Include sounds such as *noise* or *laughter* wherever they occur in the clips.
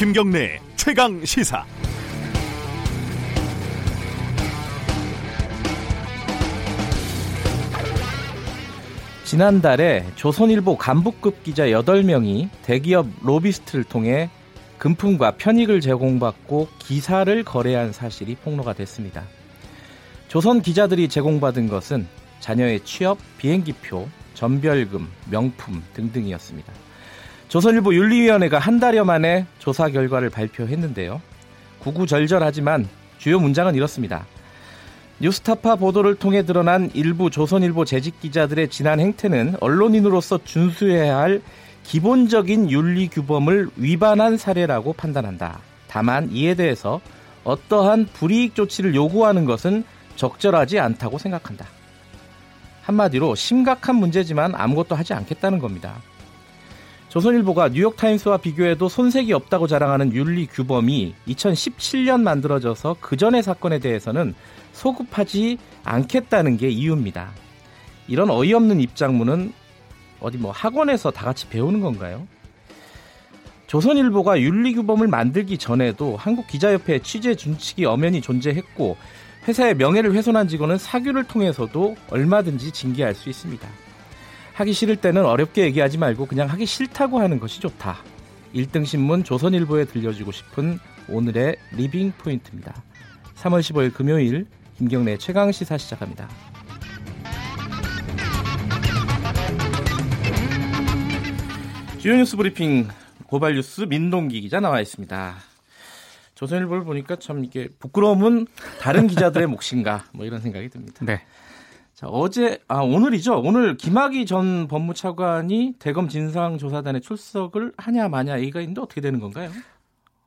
김경래 최강 시사. 지난달에 조선일보 간부급 기자 8명이 대기업 로비스트를 통해 금품과 편익을 제공받고 기사를 거래한 사실이 폭로가 됐습니다. 조선 기자들이 제공받은 것은 자녀의 취업, 비행기표, 전별금, 명품 등등이었습니다. 조선일보 윤리위원회가 한 달여 만에 조사 결과를 발표했는데요. 구구절절하지만 주요 문장은 이렇습니다. 뉴스타파 보도를 통해 드러난 일부 조선일보 재직 기자들의 지난 행태는 언론인으로서 준수해야 할 기본적인 윤리 규범을 위반한 사례라고 판단한다. 다만 이에 대해서 어떠한 불이익 조치를 요구하는 것은 적절하지 않다고 생각한다. 한마디로 심각한 문제지만 아무것도 하지 않겠다는 겁니다. 조선일보가 뉴욕타임스와 비교해도 손색이 없다고 자랑하는 윤리 규범이 2017년 만들어져서 그 전의 사건에 대해서는 소급하지 않겠다는 게 이유입니다. 이런 어이없는 입장문은 어디 뭐 학원에서 다 같이 배우는 건가요? 조선일보가 윤리 규범을 만들기 전에도 한국 기자협회 취재 준칙이 엄연히 존재했고 회사의 명예를 훼손한 직원은 사규를 통해서도 얼마든지 징계할 수 있습니다. 하기 싫을 때는 어렵게 얘기하지 말고 그냥 하기 싫다고 하는 것이 좋다. 1등 신문 조선일보에 들려주고 싶은 오늘의 리빙 포인트입니다. 3월 15일 금요일 김경래 최강 시사 시작합니다. 주요 뉴스 브리핑 고발 뉴스 민동기 기자 나와 있습니다. 조선일보를 보니까 참 이게 부끄러움은 다른 기자들의 *laughs* 몫인가 뭐 이런 생각이 듭니다. 네. 자, 어제 아 오늘이죠. 오늘 김학의 전 법무차관이 대검 진상조사단에 출석을 하냐 마냐 얘기가 있는데 어떻게 되는 건가요?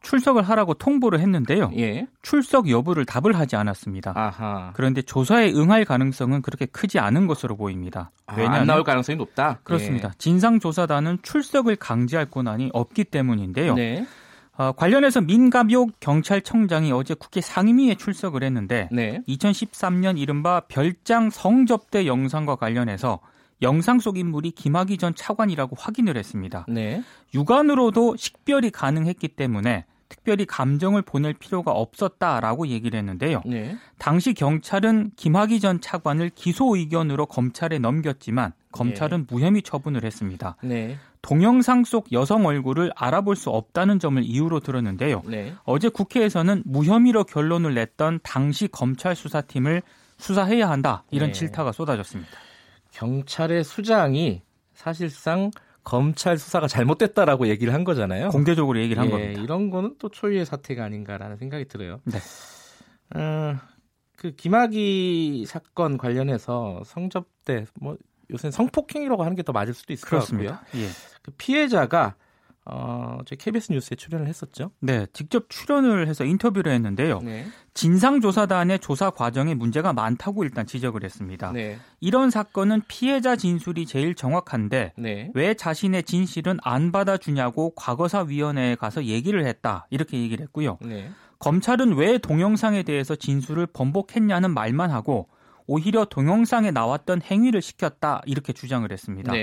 출석을 하라고 통보를 했는데요. 예. 출석 여부를 답을 하지 않았습니다. 아하. 그런데 조사에 응할 가능성은 그렇게 크지 않은 것으로 보입니다. 아, 안 나올 가능성이 높다. 그렇습니다. 예. 진상조사단은 출석을 강제할 권한이 없기 때문인데요. 네. 어, 관련해서 민감욕 경찰청장이 어제 국회 상임위에 출석을 했는데 네. 2013년 이른바 별장 성접대 영상과 관련해서 영상 속 인물이 김학의 전 차관이라고 확인을 했습니다. 네. 육안으로도 식별이 가능했기 때문에 특별히 감정을 보낼 필요가 없었다라고 얘기를 했는데요. 네. 당시 경찰은 김학의 전 차관을 기소 의견으로 검찰에 넘겼지만 검찰은 무혐의 처분을 했습니다. 네. 동영상 속 여성 얼굴을 알아볼 수 없다는 점을 이유로 들었는데요. 네. 어제 국회에서는 무혐의로 결론을 냈던 당시 검찰 수사팀을 수사해야 한다 이런 네. 질타가 쏟아졌습니다. 경찰의 수장이 사실상 검찰 수사가 잘못됐다라고 얘기를 한 거잖아요. 공개적으로 얘기를 한 예, 겁니다. 이런 거는 또 초유의 사태가 아닌가라는 생각이 들어요. 네. 어, 그 김학의 사건 관련해서 성접대 뭐 요새 성폭행이라고 하는 게 더 맞을 수도 있을 것 같고요. 그렇습니다. 예. 그 피해자가 어, 저희 KBS 뉴스에 출연을 했었죠. 네, 직접 출연을 해서 인터뷰를 했는데요. 네. 진상조사단의 조사 과정에 문제가 많다고 일단 지적을 했습니다. 네. 이런 사건은 피해자 진술이 제일 정확한데 네. 왜 자신의 진실은 안 받아주냐고 과거사위원회에 가서 얘기를 했다 이렇게 얘기를 했고요. 네. 검찰은 왜 동영상에 대해서 진술을 번복했냐는 말만 하고 오히려 동영상에 나왔던 행위를 시켰다 이렇게 주장을 했습니다.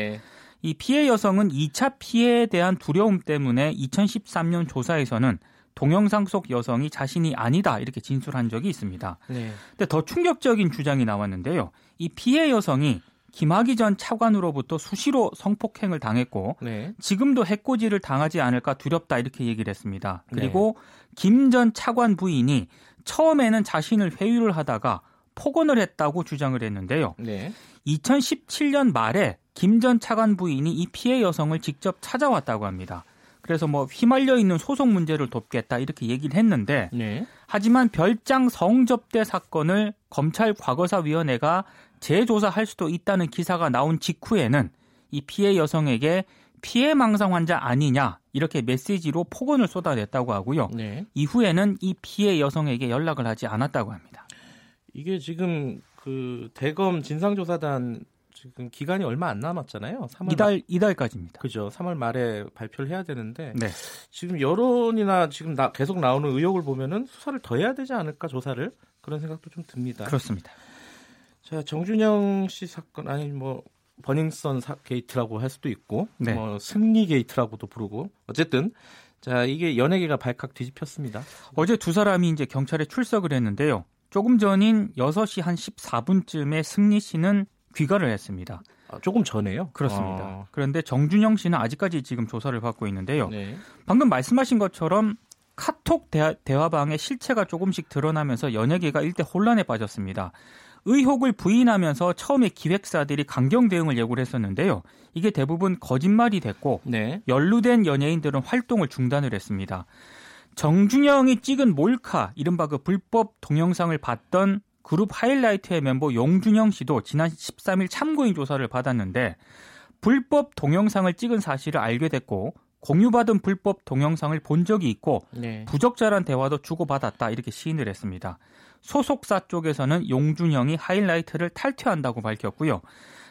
네. 이 피해 여성은 2차 피해에 대한 두려움 때문에 2013년 조사에서는 동영상 속 여성이 자신이 아니다 이렇게 진술한 적이 있습니다. 네. 근데 더 충격적인 주장이 나왔는데요. 이 피해 여성이 김학의 전 차관으로부터 수시로 성폭행을 당했고 네. 지금도 해코지를 당하지 않을까 두렵다 이렇게 얘기를 했습니다. 그리고 김전 차관 부인이 처음에는 자신을 회유를 하다가 폭언을 했다고 주장을 했는데요. 네. 2017년 말에 김 전 차관 부인이 이 피해 여성을 직접 찾아왔다고 합니다. 그래서 뭐 휘말려 있는 소송 문제를 돕겠다 이렇게 얘기를 했는데 네. 하지만 별장 성접대 사건을 검찰 과거사위원회가 재조사할 수도 있다는 기사가 나온 직후에는 이 피해 여성에게 피해 망상 환자 아니냐 이렇게 메시지로 폭언을 쏟아냈다고 하고요. 네. 이후에는 이 피해 여성에게 연락을 하지 않았다고 합니다. 이게 지금 그 대검 진상조사단 지금 기간이 얼마 안 남았잖아요. 3월 이달 이달까지입니다. 그죠. 3월 말에 발표를 해야 되는데 네. 지금 여론이나 지금 나, 계속 나오는 의혹을 보면은 수사를 더 해야 되지 않을까 조사를 그런 생각도 좀 듭니다. 그렇습니다. 자 정준영 씨 사건 아니 뭐 버닝썬 사, 게이트라고 할 수도 있고 네. 뭐 승리 게이트라고도 부르고 어쨌든 자, 이게 연예계가 발칵 뒤집혔습니다. 어제 두 사람이 이제 경찰에 출석을 했는데요. 조금 전인 6시 한 14분쯤에 승리 씨는 귀가를 했습니다. 아, 조금 전에요? 그렇습니다. 아. 그런데 정준영 씨는 아직까지 지금 조사를 받고 있는데요. 네. 방금 말씀하신 것처럼 카톡 대화, 대화방의 실체가 조금씩 드러나면서 연예계가 일대 혼란에 빠졌습니다. 의혹을 부인하면서 처음에 기획사들이 강경 대응을 예고를 했었는데요. 이게 대부분 거짓말이 됐고 네. 연루된 연예인들은 활동을 중단을 했습니다. 정준영이 찍은 몰카, 이른바 그 불법 동영상을 봤던 그룹 하이라이트의 멤버 용준영 씨도 지난 13일 참고인 조사를 받았는데 불법 동영상을 찍은 사실을 알게 됐고 공유받은 불법 동영상을 본 적이 있고 네. 부적절한 대화도 주고받았다 이렇게 시인을 했습니다. 소속사 쪽에서는 용준영이 하이라이트를 탈퇴한다고 밝혔고요.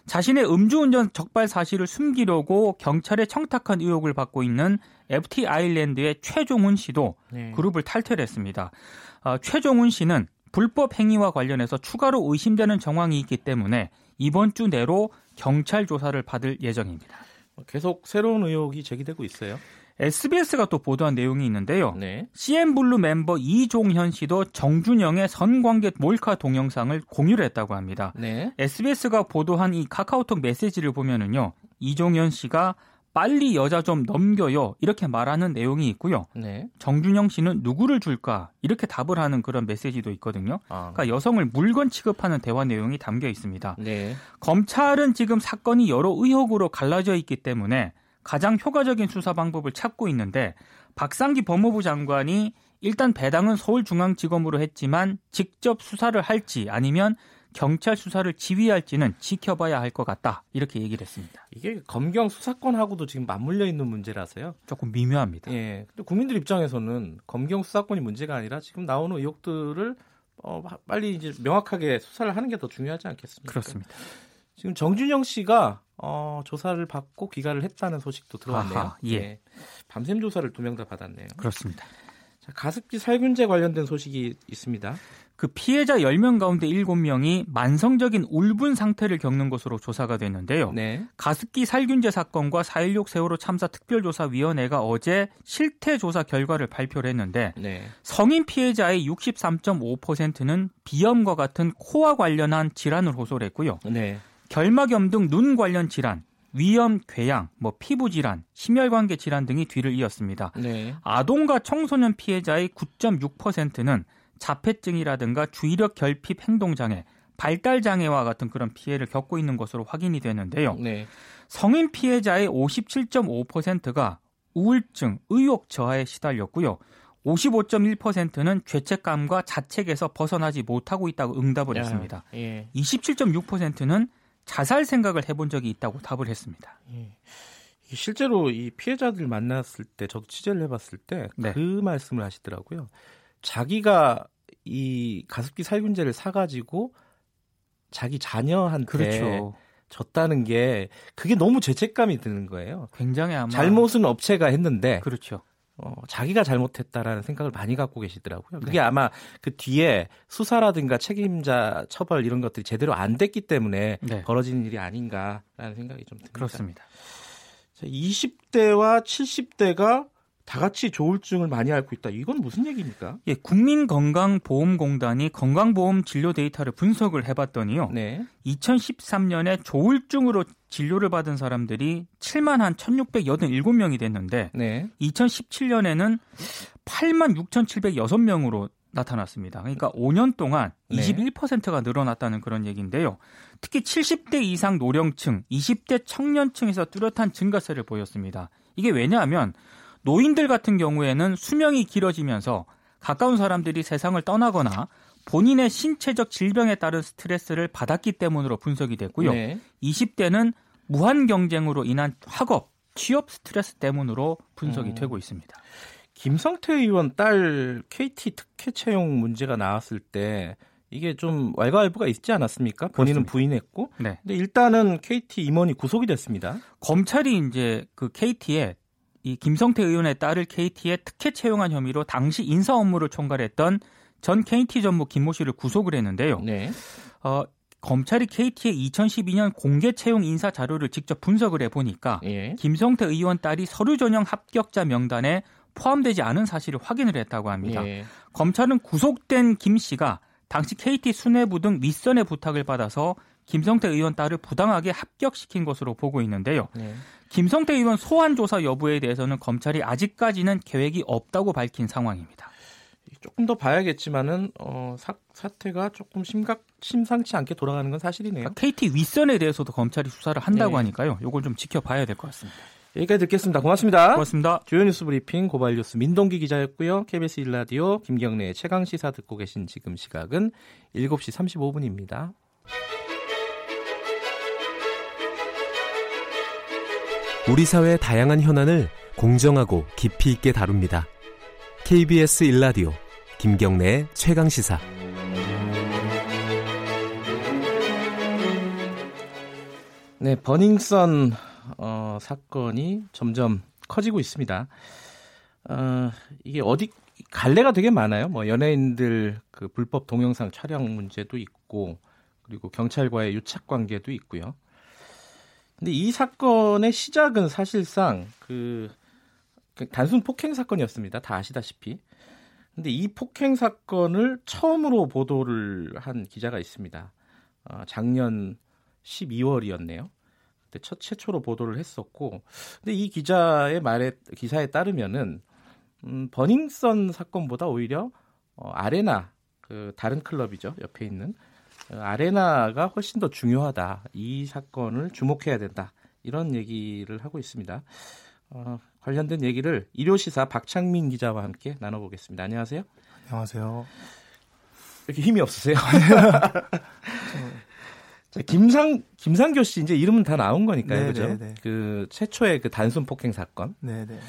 자신의 음주운전 적발 사실을 숨기려고 경찰에 청탁한 의혹을 받고 있는 FT 아일랜드의 최종훈 씨도 네. 그룹을 탈퇴를 했습니다. 어, 최종훈 씨는 불법 행위와 관련해서 추가로 의심되는 정황이 있기 때문에 이번 주 내로 경찰 조사를 받을 예정입니다. 계속 새로운 의혹이 제기되고 있어요. SBS가 또 보도한 내용이 있는데요. 네. CN블루 멤버 이종현 씨도 정준영의 선관계 몰카 동영상을 공유를 했다고 합니다. 네. SBS가 보도한 이 카카오톡 메시지를 보면은요. 이종현 씨가 빨리 여자 좀 넘겨요. 이렇게 말하는 내용이 있고요. 네. 정준영 씨는 누구를 줄까? 이렇게 답을 하는 그런 메시지도 있거든요. 아. 그러니까 여성을 물건 취급하는 대화 내용이 담겨 있습니다. 네. 검찰은 지금 사건이 여러 의혹으로 갈라져 있기 때문에 가장 효과적인 수사 방법을 찾고 있는데 박상기 법무부 장관이 일단 배당은 서울중앙지검으로 했지만 직접 수사를 할지 아니면 경찰 수사를 지휘할지는 지켜봐야 할 것 같다 이렇게 얘기를 했습니다. 이게 검경 수사권하고도 지금 맞물려 있는 문제라서요. 조금 미묘합니다. 예. 근데 국민들 입장에서는 검경 수사권이 문제가 아니라 지금 나오는 의혹들을 어, 빨리 이제 명확하게 수사를 하는 게 더 중요하지 않겠습니까? 그렇습니다. 지금 정준영 씨가 어, 조사를 받고 귀가를 했다는 소식도 들어왔네요. 아하, 예. 밤샘 조사를 두 명 다 받았네요. 그렇습니다. 자, 가습기 살균제 관련된 소식이 있습니다. 그 피해자 10명 가운데 7명이 만성적인 울분 상태를 겪는 것으로 조사가 됐는데요. 네. 가습기 살균제 사건과 4.16 세월호 참사 특별조사위원회가 어제 실태 조사 결과를 발표를 했는데 네. 성인 피해자의 63.5%는 비염과 같은 코와 관련한 질환을 호소를 했고요. 네. 결막염 등 눈 관련 질환, 위염, 궤양, 뭐 피부 질환, 심혈관계 질환 등이 뒤를 이었습니다. 네. 아동과 청소년 피해자의 9.6%는 자폐증이라든가 주의력 결핍 행동 장애, 발달 장애와 같은 그런 피해를 겪고 있는 것으로 확인이 되는데요. 네. 성인 피해자의 57.5%가 우울증, 의욕 저하에 시달렸고요. 55.1%는 죄책감과 자책에서 벗어나지 못하고 있다고 응답을 야, 했습니다. 예. 27.6%는 자살 생각을 해본 적이 있다고 답을 했습니다. 예. 실제로 이 피해자들 만났을 때 저도 취재를 해봤을 때그 네. 말씀을 하시더라고요. 자기가 이 가습기 살균제를 사가지고 자기 자녀한테 그렇죠. 줬다는 게 그게 너무 죄책감이 드는 거예요. 굉장히 아마 잘못은 업체가 했는데 그렇죠. 어, 자기가 잘못했다라는 생각을 많이 갖고 계시더라고요. 그게 아마 그 뒤에 수사라든가 책임자 처벌 이런 것들이 제대로 안 됐기 때문에 네. 벌어지는 일이 아닌가라는 생각이 좀 듭니다. 그렇습니다. 자, 20대와 70대가 다 같이 조울증을 많이 앓고 있다. 이건 무슨 얘기입니까? 예, 국민건강보험공단이 건강보험 진료 데이터를 분석을 해봤더니요. 네. 2013년에 조울증으로 진료를 받은 사람들이 7만 한 1,687명이 됐는데 네. 2017년에는 8만 6,706명으로 나타났습니다. 그러니까 5년 동안 네. 21%가 늘어났다는 그런 얘기인데요. 특히 70대 이상 노령층, 20대 청년층에서 뚜렷한 증가세를 보였습니다. 이게 왜냐하면 노인들 같은 경우에는 수명이 길어지면서 가까운 사람들이 세상을 떠나거나 본인의 신체적 질병에 따른 스트레스를 받았기 때문으로 분석이 됐고요. 네. 20대는 무한 경쟁으로 인한 학업, 취업 스트레스 때문으로 분석이 음. 되고 있습니다. 김성태 의원 딸 KT 특혜 채용 문제가 나왔을 때 이게 좀 왈가왈부가 있지 않았습니까? 본인은 그렇습니다. 부인했고. 네. 근데 일단은 KT 임원이 구속이 됐습니다. 검찰이 이제 그 KT에 이 김성태 의원의 딸을 KT에 특혜 채용한 혐의로 당시 인사 업무를 총괄했던 전 KT 전무 김모 씨를 구속을 했는데요. 네. 어, 검찰이 KT의 2012년 공개 채용 인사 자료를 직접 분석을 해 보니까 예. 김성태 의원 딸이 서류 전형 합격자 명단에 포함되지 않은 사실을 확인을 했다고 합니다. 예. 검찰은 구속된 김 씨가 당시 KT 수뇌부 등 윗선의 부탁을 받아서 김성태 의원 딸을 부당하게 합격시킨 것으로 보고 있는데요. 예. 김성태 의원 소환 조사 여부에 대해서는 검찰이 아직까지는 계획이 없다고 밝힌 상황입니다. 조금 더 봐야겠지만은 어, 사, 사태가 조금 심각 심상치 않게 돌아가는 건 사실이네요. 그러니까 KT 윗선에 대해서도 검찰이 수사를 한다고 네. 하니까요. 이걸 좀 지켜봐야 될 것 같습니다. 여기까지 듣겠습니다. 고맙습니다. 고맙습니다. 주요 뉴스 브리핑 고발 뉴스 민동기 기자였고요. KBS 일라디오 김경래의 최강 시사 듣고 계신 지금 시각은 7시 35분입니다. 우리 사회의 다양한 현안을 공정하고 깊이 있게 다룹니다. KBS 일라디오 김경래의 최강 시사. 네, 버닝썬 어, 사건이 점점 커지고 있습니다. 어, 이게 어디 갈래가 되게 많아요. 뭐 연예인들 그 불법 동영상 촬영 문제도 있고 그리고 경찰과의 유착 관계도 있고요. 근데 이 사건의 시작은 사실상 그, 그 단순 폭행 사건이었습니다. 다 아시다시피. 근데 이 폭행 사건을 처음으로 보도를 한 기자가 있습니다. 어, 작년 12월이었네요. 그때 첫 최초로 보도를 했었고, 근데 이 기자의 말에 기사에 따르면은 음, 버닝썬 사건보다 오히려 어, 아레나 그 다른 클럽이죠 옆에 있는 어, 아레나가 훨씬 더 중요하다. 이 사건을 주목해야 된다. 이런 얘기를 하고 있습니다. 어, 관련된 얘기를 일요시사 박창민 기자와 함께 나눠보겠습니다. 안녕하세요. 안녕하세요. 이렇게 힘이 없으세요? *laughs* 자, 김상 김상교 씨 이제 이름은 다 나온 거니까요, 네, 그죠? 네, 네. 그 최초의 그 단순 폭행 사건. 네, 네.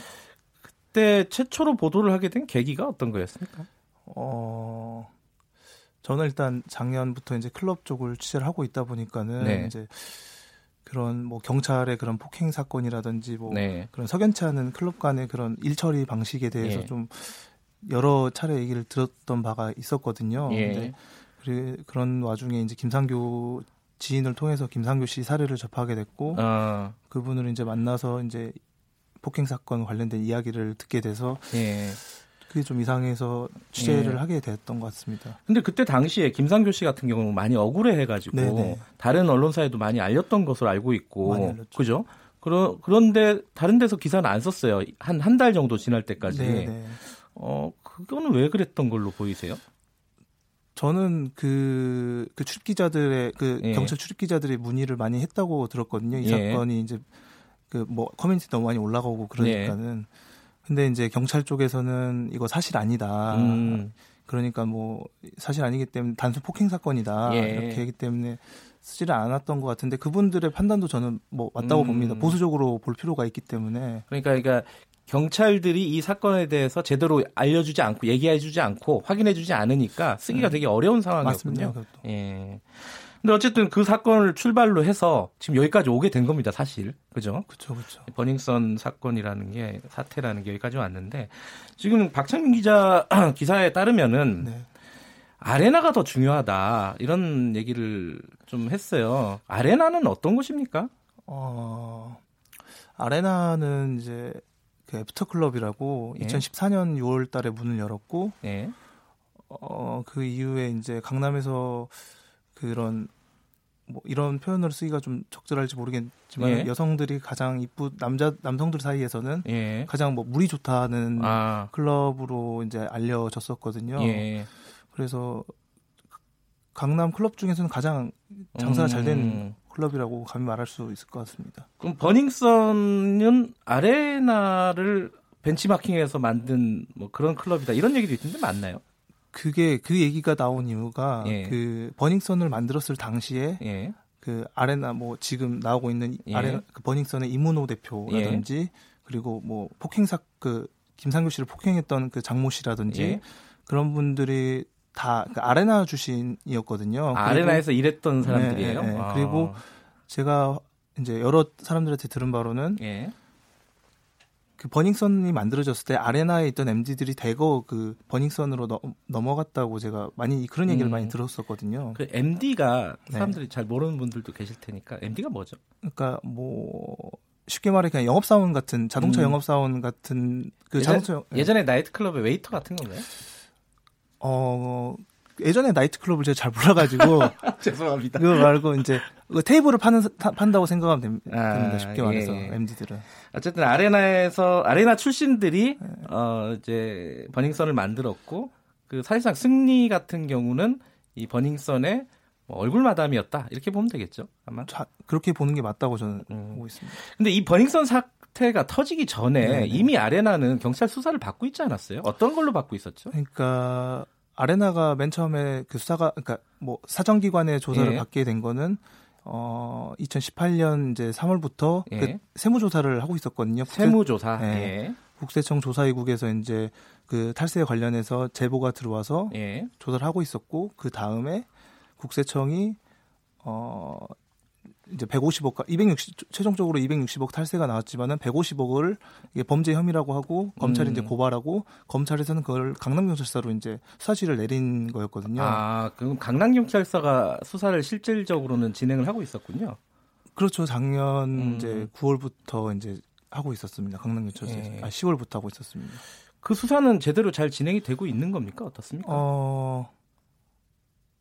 그때 최초로 보도를 하게 된 계기가 어떤 거였습니까? 어 저는 일단 작년부터 이제 클럽 쪽을 취재를 하고 있다 보니까는 네. 이제 그런 뭐 경찰의 그런 폭행 사건이라든지 뭐 네. 그런 석연치 않은 클럽 간의 그런 일처리 방식에 대해서 예. 좀 여러 차례 얘기를 들었던 바가 있었거든요. 예. 근데 그 그런 와중에 이제 김상교 지인을 통해서 김상교 씨 사례를 접하게 됐고 어, 그분을 이제 만나서 이제 폭행 사건 관련된 이야기를 듣게 돼서 예. 그게 좀 이상해서 취재를 예. 하게 됐던 것 같습니다. 근데 그때 당시에 김상교 씨 같은 경우는 많이 억울해 해가지고 네네. 다른 언론사에도 많이 알렸던 것으로 알고 있고. 그죠? 그러, 그런데 다른 데서 기사는 안 썼어요. 한 한 달 정도 지날 때까지. 네, 네. 어, 그거는 왜 그랬던 걸로 보이세요? 저는 그, 그 출입 기자들의 그 예. 경찰 출입 기자들의 문의를 많이 했다고 들었거든요. 이 예. 사건이 이제 그 뭐 커뮤니티 너무 많이 올라가고 그러니까는. 네. 근데 이제 경찰 쪽에서는 이거 사실 아니다. 음, 그러니까 뭐 사실 아니기 때문에 단순 폭행 사건이다. 예. 이렇게 하기 때문에 쓰지를 않았던 것 같은데 그분들의 판단도 저는 뭐 맞다고 음. 봅니다. 보수적으로 볼 필요가 있기 때문에. 그러니까, 그러니까 경찰들이 이 사건에 대해서 제대로 알려주지 않고 얘기해주지 않고 확인해주지 않으니까 쓰기가 되게 어려운 상황이었군요. 네. 맞습니다. 예. 근데 어쨌든 그 사건을 출발로 해서 지금 여기까지 오게 된 겁니다, 사실. 그죠? 그렇죠, 그렇죠. 버닝썬 사건이라는 게 사태라는 게 여기까지 왔는데 지금 박창민 기자 *clears throat* 기사에 따르면은 네. 아레나가 더 중요하다 이런 얘기를 좀 했어요. 아레나는 어떤 곳입니까? 어, 아레나는 이제 그 after 클럽이라고 예. 2014년 6월 달에 문을 열었고, 예. 어, 그 이후에 이제 강남에서 그런 뭐 이런 표현으로 쓰기가 좀 적절할지 모르겠지만 예. 여성들이 가장 이쁘 남자 남성들 사이에서는 예. 가장 뭐 물이 좋다는 아. 클럽으로 이제 알려졌었거든요. 예. 그래서 강남 클럽 중에서는 가장 장사가 잘된 음. 클럽이라고 감히 말할 수 있을 것 같습니다. 그럼 버닝썬은 아레나를 벤치마킹해서 만든 뭐 그런 클럽이다 이런 얘기도 있던데 맞나요? 그게 그 얘기가 나온 이유가 예. 그 버닝썬을 만들었을 당시에 예. 그 아레나 뭐 지금 나오고 있는 예. 아레나 그 버닝썬의 이문호 대표라든지 그리고 뭐 폭행사 그 김상규 씨를 폭행했던 그 장모 씨라든지 예. 그런 분들이 다 그 아레나 출신이었거든요. 아, 아레나에서 일했던 사람들이에요. 네, 네, 네. 아. 그리고 제가 이제 여러 사람들한테 들은 바로는 예. 그 버닝썬이 만들어졌을 때 아레나에 있던 MD들이 대거 그 버닝썬으로 너- 넘어갔다고 제가 많이 그런 얘기를 음. 많이 들었었거든요. 그 MD가 네. 사람들이 잘 모르는 분들도 계실 테니까 MD가 뭐죠? 그러니까 뭐 쉽게 말해 그냥 영업 사원 같은 자동차 음. 영업 사원 같은 그 예전, 자동차 예전에 나이트 클럽의 웨이터 같은 건가요? 어 예전에 나이트클럽을 제가 잘 몰라가지고 *laughs* 죄송합니다. 그거 말고 이제 그 테이블을 파는 타- 판다고 생각하면 됩- 아, 됩니다. 쉽게 예, 말해서 예. MD들은 어쨌든 아레나에서 아레나 출신들이 네. 어 이제 버닝썬을 만들었고 그 사실상 승리 같은 경우는 이 버닝썬의 뭐 얼굴 마담이었다 이렇게 보면 되겠죠 아마. 자, 그렇게 보는 게 맞다고 저는 음. 보고 있습니다. 근데 이 버닝썬 사태가 터지기 전에 네네. 이미 아레나는 경찰 수사를 받고 있지 않았어요? 어떤 걸로 받고 있었죠? 그러니까 아레나가 맨 처음에 그 수사가 그러니까 뭐 사정기관의 조사를 예. 받게 된 거는 어 2018년 이제 3월부터 예. 그 세무조사를 하고 있었거든요. 국세- 세무조사. 네. 국세청 조사위국에서 이제 그 탈세에 관련해서 제보가 들어와서 예. 예. 조사를 하고 있었고 그 다음에 국세청이 어 이제 150억, 260 최종적으로 260억 탈세가 나왔지만은 150억을 이게 범죄 혐의라고 하고 검찰이 음. 이제 고발하고 검찰에서는 그걸 강남경찰서로 이제 수사지를 내린 거였거든요. 아, 그럼 강남경찰서가 수사를 실질적으로는 진행을 하고 있었군요. 그렇죠. 작년 음. 이제 9월부터 이제 하고 있었습니다. 강남경찰서 예. 아 10월부터 하고 있었습니다. 그 수사는 제대로 잘 진행이 되고 있는 겁니까? 어떻습니까? 어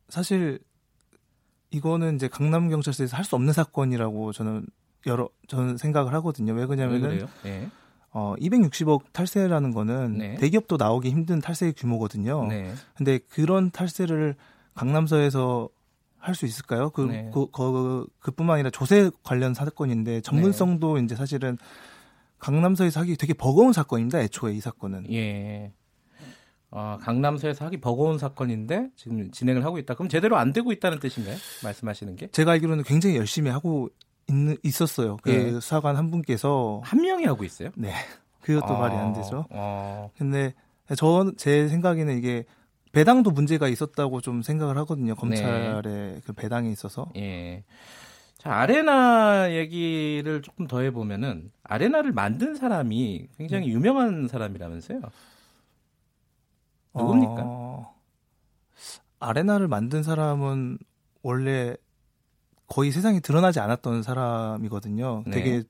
사실 이거는 이제 강남 경찰서에서 할 수 없는 사건이라고 저는 여러 저는 생각을 하거든요. 왜왜 그러냐면은? 예. 어 260억 탈세라는 거는 네. 대기업도 나오기 힘든 탈세 규모거든요. 네. 근데 그런 탈세를 강남서에서 할 수 있을까요? 그, 네. 그, 그, 그뿐만 아니라 조세 관련 사건인데 전문성도 네. 이제 사실은 강남서에서 하기 되게 버거운 사건입니다. 애초에 이 사건은. 예. 아, 강남서에서 하기 버거운 사건인데 지금 진행을 하고 있다. 그럼 제대로 안 되고 있다는 뜻인가요? 말씀하시는 게? 제가 알기로는 굉장히 열심히 하고 있는, 있었어요. 그 네. 수사관 한 분께서. 한 명이 하고 있어요? 네. 그것도 아, 말이 안 되죠. 어, 근데 저, 제 생각에는 이게 배당도 문제가 있었다고 좀 생각을 하거든요. 검찰의 그 배당에 있어서. 예. 자, 아레나 얘기를 조금 더 해보면은, 아레나를 만든 사람이 굉장히 네. 유명한 사람이라면서요? 누굽니까? 어, 아레나를 만든 사람은 원래 거의 세상에 드러나지 않았던 사람이거든요. 네. 되게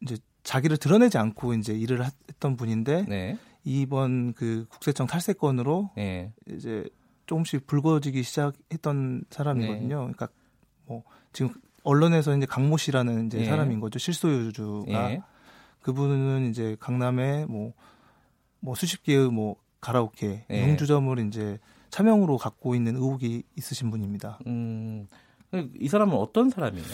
이제 자기를 드러내지 않고 이제 일을 했던 분인데 네. 이번 그 국세청 탈세건으로 예. 이제 조금씩 불거지기 시작했던 네. 사람이거든요. 그러니까 뭐 지금 언론에서 이제 강모 씨라는 이제 예. 사람인 거죠. 실소유주가 예. 그분은 이제 강남에 뭐, 뭐 수십 개의 뭐 가라오케, 예. 용주점을 이제 차명으로 갖고 있는 의혹이 있으신 분입니다. 음, 이 사람은 어떤 사람이에요?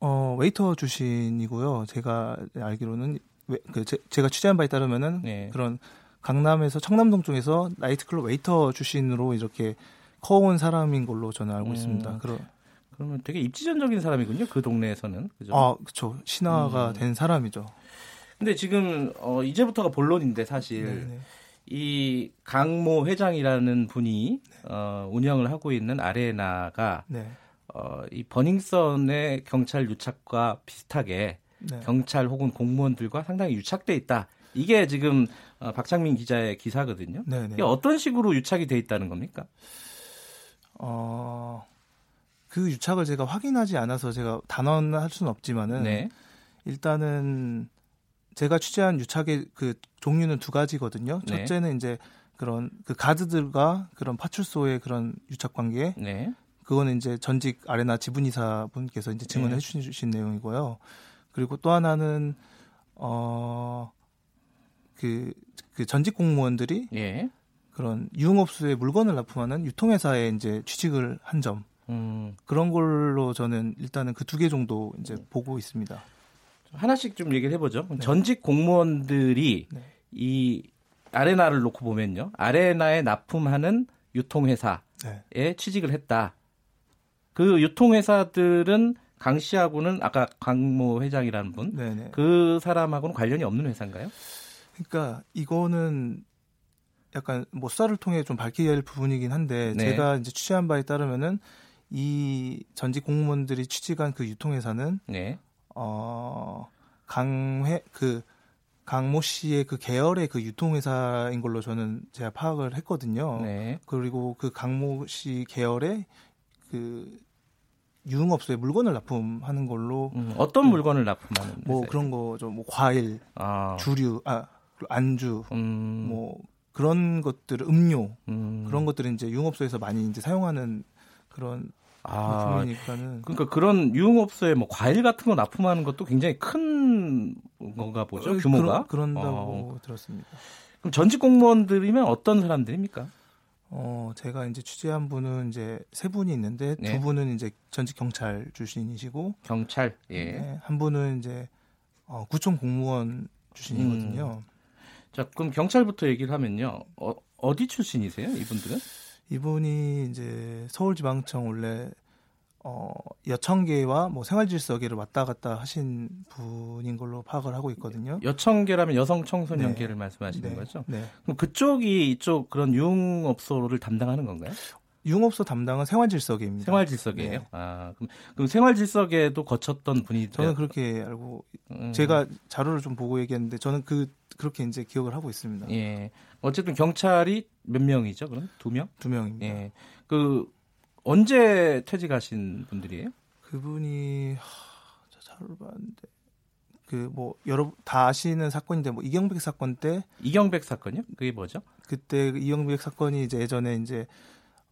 어, 웨이터 출신이고요. 제가 알기로는 웨- 그 제, 가 취재한 바에 따르면은 네. 그런 강남에서 청담동 쪽에서 나이트클럽 웨이터 출신으로 이렇게 커온 사람인 걸로 저는 알고 음. 있습니다. 그런 그러면 되게 입지전적인 사람이군요. 그 동네에서는. 그죠? 아, 그렇죠. 신화가 음. 된 사람이죠. 근데 지금 어, 이제부터가 본론인데 사실 네네. 이 강모 회장이라는 분이 어, 운영을 하고 있는 아레나가 네. 어, 이 버닝썬의 경찰 유착과 비슷하게 네. 경찰 혹은 공무원들과 상당히 유착돼 있다. 이게 지금 어, 박창민 기자의 기사거든요. 네네. 이게 어떤 식으로 유착이 돼 있다는 겁니까? 어, 그 유착을 제가 확인하지 않아서 제가 단언할 수는 없지만은 네. 일단은 제가 취재한 유착의 그 종류는 두 가지거든요. 네. 첫째는 이제 그런 그 가드들과 그런 파출소의 그런 유착 관계. 네. 그거는 이제 전직 아레나 지분이사 분께서 이제 증언해 네. 주신 내용이고요. 그리고 또 하나는 어, 그, 그 전직 공무원들이 예. 그런 유흥업소에 물건을 납품하는 유통회사에 이제 취직을 한 점. 음, 그런 걸로 저는 일단은 그 두 개 정도 이제 보고 있습니다. 하나씩 좀 얘기를 해보죠. 전직 공무원들이 네. 이 아레나를 놓고 보면요. 아레나에 납품하는 유통회사에 네. 취직을 했다. 그 유통회사들은 강 씨하고는 아까 강모 회장이라는 분, 네네. 그 사람하고는 관련이 없는 회사인가요? 그러니까 이거는 약간 뭐 수사를 통해 좀 밝혀야 할 부분이긴 한데 네. 제가 이제 취재한 바에 따르면은 이 전직 공무원들이 취직한 그 유통회사는 네. 어 강회 그 강모 씨의 그 계열의 그 유통회사인 걸로 저는 제가 파악을 했거든요. 네. 그리고 그 강모 씨 계열의 그 유흥업소에 물건을 납품하는 걸로 음, 어떤 물건을 납품하는? 뭐 회사예요? 그런 거죠. 뭐 과일, 아, 주류, 아 안주, 음, 뭐 그런 것들, 음료 음, 그런 것들은 이제 유흥업소에서 많이 이제 사용하는 그런 아, 물품이니까는 그러니까 그런 유흥업소에 뭐 과일 같은 거 납품하는 것도 굉장히 큰 건가 보죠 어, 규모가. 그런, 다고 어, 들었습니다. 그럼 전직 공무원들이면 어떤 사람들입니까? 어 제가 이제 취재한 분은 이제 세 분이 있는데 네. 두 분은 이제 전직 경찰 출신이시고 경찰. 예. 네, 한 분은 이제 어, 구청 공무원 출신이거든요. 자, 그럼 경찰부터 얘기를 하면요. 어, 어디 출신이세요, 이분들은? 이분이 이제 서울지방청 원래 어, 여청계와 뭐 생활질서계를 왔다 갔다 하신 분인 걸로 파악을 하고 있거든요. 여청계라면 여성 청소년계를 네. 말씀하시는 네, 거죠? 네. 그럼 그쪽이 이쪽 그런 유흥업소를 담당하는 건가요? 유흥업소 담당은 생활질서계입니다. 생활질서계예요? 네. 아, 그럼, 그럼 생활질서계도 거쳤던 분이 저는 그렇게 알고 음, 제가 자료를 좀 보고 얘기했는데 저는 그 그렇게 이제 기억을 하고 있습니다. 예. 어쨌든 경찰이 몇 명이죠? 그럼 두 명? 두 명입니다. 예. 그 언제 퇴직하신 분들이에요? 그분이 하, 저 자료를 봤는데 그 뭐 여러 다 아시는 사건인데 뭐 이경백 사건 때 이경백 사건이요? 그게 뭐죠? 그때 그 이경백 사건이 이제 예전에 이제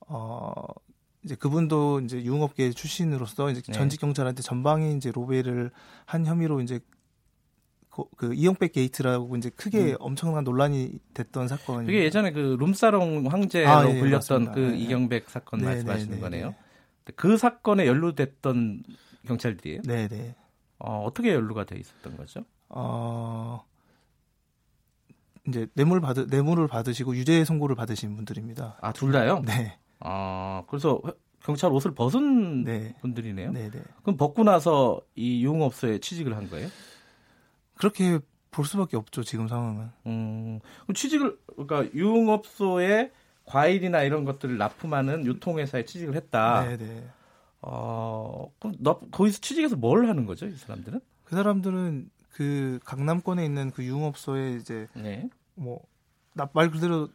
어 이제 그분도 이제 유흥업계 출신으로서 이제 네. 전직 경찰한테 전방위 이제 로베를 한 혐의로 이제 그, 그 이영백 게이트라고 이제 크게 엄청난 논란이 됐던 사건이 음. 그게 예전에 그 룸사롱 황제로 아, 예, 불렸던 맞습니다. 그 네, 네. 이경백 사건 네, 말씀하시는 네, 네, 거네요. 그 사건에 연루됐던 경찰들이에요. 네, 네. 어, 어떻게 연루가 돼 있었던 거죠? 어 이제 뇌물 받으 뇌물을 받으시고 유죄 선고를 받으신 분들입니다. 아, 둘 다요? 네. 아, 그래서 경찰 옷을 벗은 네. 분들이네요. 네, 네. 그럼 벗고 나서 이 유흥업소에 취직을 한 거예요? 그렇게 볼 수밖에 없죠, 지금 상황은. 음, 그럼 취직을 그러니까 유흥업소에 과일이나 이런 것들을 납품하는 유통회사에 취직을 했다. 네, 네. 어, 그럼 너 거기서 취직해서 뭘 하는 거죠, 이 사람들은? 그 사람들은 그 강남권에 있는 그 유흥업소에 이제 네. 뭐말 그대로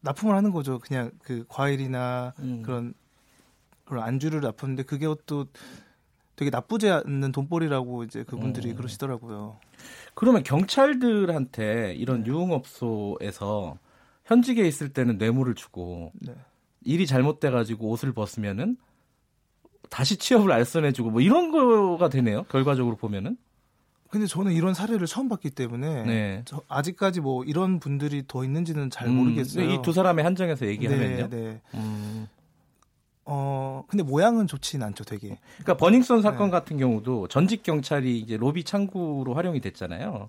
납품을 하는 거죠. 그냥 그 과일이나 음. 그런 그런 안주를 납품하는데 그게 또 되게 나쁘지 않는 돈벌이라고 이제 그분들이 음. 그러시더라고요. 그러면 경찰들한테 이런 유흥업소에서 현직에 있을 때는 뇌물을 주고 네. 일이 잘못돼 가지고 옷을 벗으면은 다시 취업을 알선해주고 뭐 이런 거가 되네요. 결과적으로 보면은. 근데 저는 이런 사례를 처음 봤기 때문에 네. 저 아직까지 뭐 이런 분들이 더 있는지는 잘 모르겠어요. 이두 사람의 한정에서 얘기하면요. 네, 네. 음. 어 근데 모양은 좋진 않죠, 되게. 그러니까 버닝썬 사건 네. 같은 경우도 전직 경찰이 이제 로비 창구로 활용이 됐잖아요.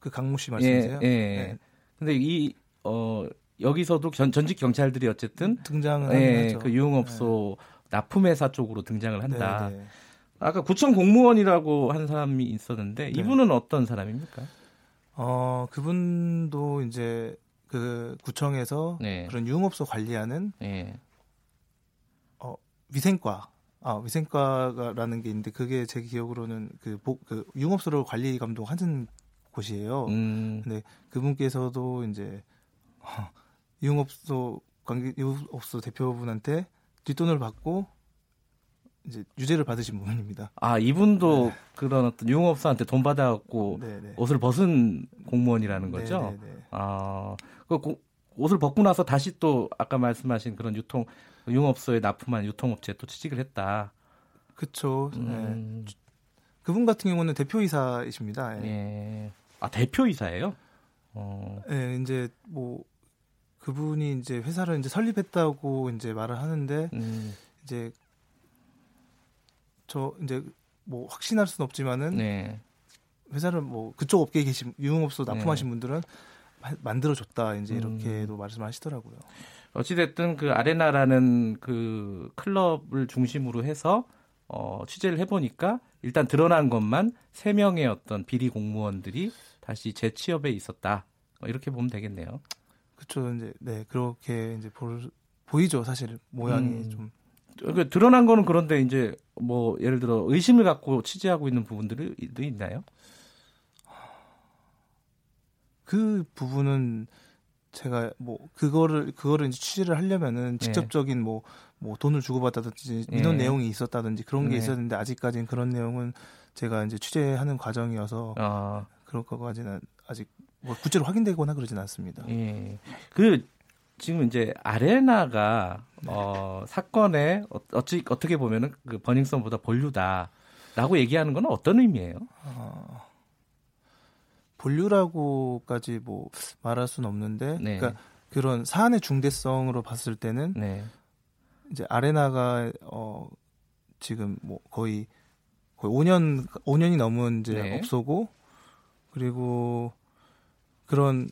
그 강모 씨 말씀이세요? 예, 예. 네. 근데 이 어, 여기서도 전, 전직 경찰들이 어쨌든 등장은 예. 그 유흥업소 납품회사 쪽으로 등장을 한다. 네, 네. 아까 구청 공무원이라고 한 사람이 있었는데 네. 이분은 어떤 사람입니까? 어 그분도 이제 그 구청에서 네. 그런 유흥업소 관리하는 예. 위생과 아 위생과라는 게 있는데 그게 제 기억으로는 그, 보, 그 유흥업소를 관리 감독 하는 곳이에요. 음. 근데 그분께서도 이제 *laughs* 어, 유흥업소 관계 유흥업소 대표분한테 뒷돈을 받고 이제 유죄를 받으신 분입니다. 아, 이분도 그런 어떤 유흥업소한테 돈 받아갖고 네, 네. 옷을 벗은 공무원이라는 거죠? 네, 네, 네. 아, 그 고- 옷을 벗고 나서 다시 또 아까 말씀하신 그런 유통 유흥업소에 납품한 유통업체에 또 취직을 했다. 네. 음, 그분 같은 경우는 대표이사이십니다. 예. 예. 아 대표이사예요? 어, 예, 이제 뭐 그분이 이제 회사를 이제 설립했다고 이제 말을 하는데 음, 이제 저 이제 뭐 확신할 수는 없지만은 네. 회사를 뭐 그쪽 업계에 계신 유흥업소 납품하신 네. 분들은 마- 만들어줬다 이제 음. 이렇게도 말씀하시더라고요. 어찌됐든 그 아레나라는 그 클럽을 중심으로 해서 어, 취재를 해보니까 일단 드러난 것만 세 명의 어떤 비리 공무원들이 다시 재취업에 있었다. 어, 이렇게 보면 되겠네요. 그쵸 이제 네 그렇게 이제 볼, 보이죠 사실 모양이 음. 좀그 드러난 거는 그런데 이제 뭐 예를 들어 의심을 갖고 취재하고 있는 부분들이 있나요? 그 부분은 제가 뭐 그거를 그거를 이제 취재를 하려면은 네. 직접적인 뭐뭐 돈을 주고받았든지 민원 네. 내용이 있었다든지 그런 게 네. 있었는데 아직까지는 그런 내용은 제가 이제 취재하는 과정이어서 어, 그런 거까지는 아직 뭐 구체로 확인되거나 그러진 않습니다. 예. 그 지금 이제 아레나가 어, 사건에 어, 어찌 어떻게 보면은 그 버닝썬보다 본류다라고 얘기하는 건 어떤 의미예요? 어, 본류라고까지 뭐 말할 수는 없는데, 네. 그러니까 그런 사안의 중대성으로 봤을 때는 네. 이제 아레나가 어 지금 뭐 거의 거의 5년 5년이 넘은 이제 네. 업소고 그리고 그런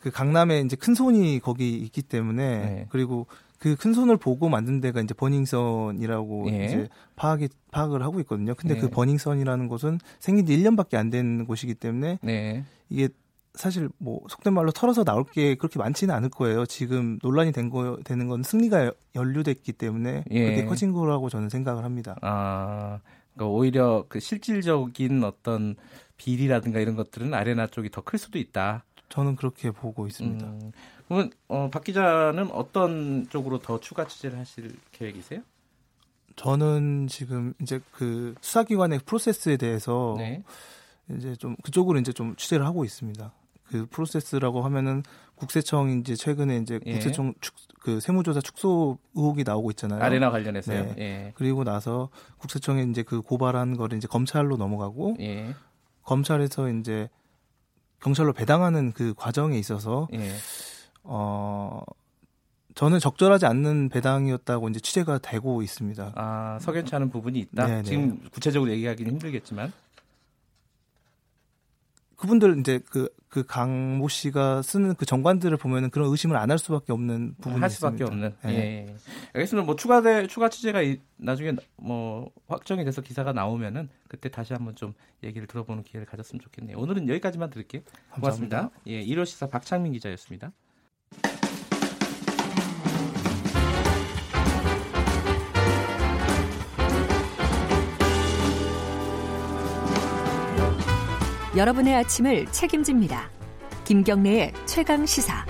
그 강남에 이제 큰 손이 거기 있기 때문에 네. 그리고 그 큰 손을 보고 만든 데가 이제 버닝썬이라고 예. 이제 파악이 파악을 하고 있거든요. 근데 네. 그 버닝썬이라는 곳은 생긴 지 1년밖에 안 된 곳이기 때문에 네. 이게 사실 뭐 속된 말로 털어서 나올 게 그렇게 많지는 않을 거예요. 지금 논란이 된 거 되는 건 승리가 연루됐기 때문에 예. 그렇게 커진 거라고 저는 생각을 합니다. 아, 그러니까 오히려 그 실질적인 어떤 비리라든가 이런 것들은 아레나 쪽이 더 클 수도 있다. 저는 그렇게 보고 있습니다. 음, 그러면 어, 박 기자는 어떤 쪽으로 더 추가 취재를 하실 계획이세요? 저는 지금 이제 그 수사기관의 프로세스에 대해서 네. 이제 좀 그쪽으로 이제 좀 취재를 하고 있습니다. 그 프로세스라고 하면은 국세청 이제 최근에 이제 예. 국세청 축, 그 세무조사 축소 의혹이 나오고 있잖아요. 아레나 관련해서요. 네. 예. 그리고 나서 국세청에 이제 그 고발한 거를 이제 검찰로 넘어가고 예. 검찰에서 이제 경찰로 배당하는 그 과정에 있어서 예. 어 저는 적절하지 않는 배당이었다고 이제 취재가 되고 있습니다. 아, 석연치 않은 부분이 있다. 네, 네. 지금 구체적으로 얘기하기는 힘들겠지만. 그분들 이제 그, 그 강 모 씨가 쓰는 그 정관들을 보면은 그런 의심을 안 할 수밖에 없는 부분이 할 수밖에 있습니다. 없는. 네. 예. 알겠습니다. 뭐 추가돼 추가 취재가 이- 나중에 뭐 확정이 돼서 기사가 나오면은 그때 다시 한번 좀 얘기를 들어보는 기회를 가졌으면 좋겠네요. 오늘은 여기까지만 드릴게요. 고맙습니다. 감사합니다. 예, 1호 시사 박창민 기자였습니다. 여러분의 아침을 책임집니다. 김경래의 최강 시사.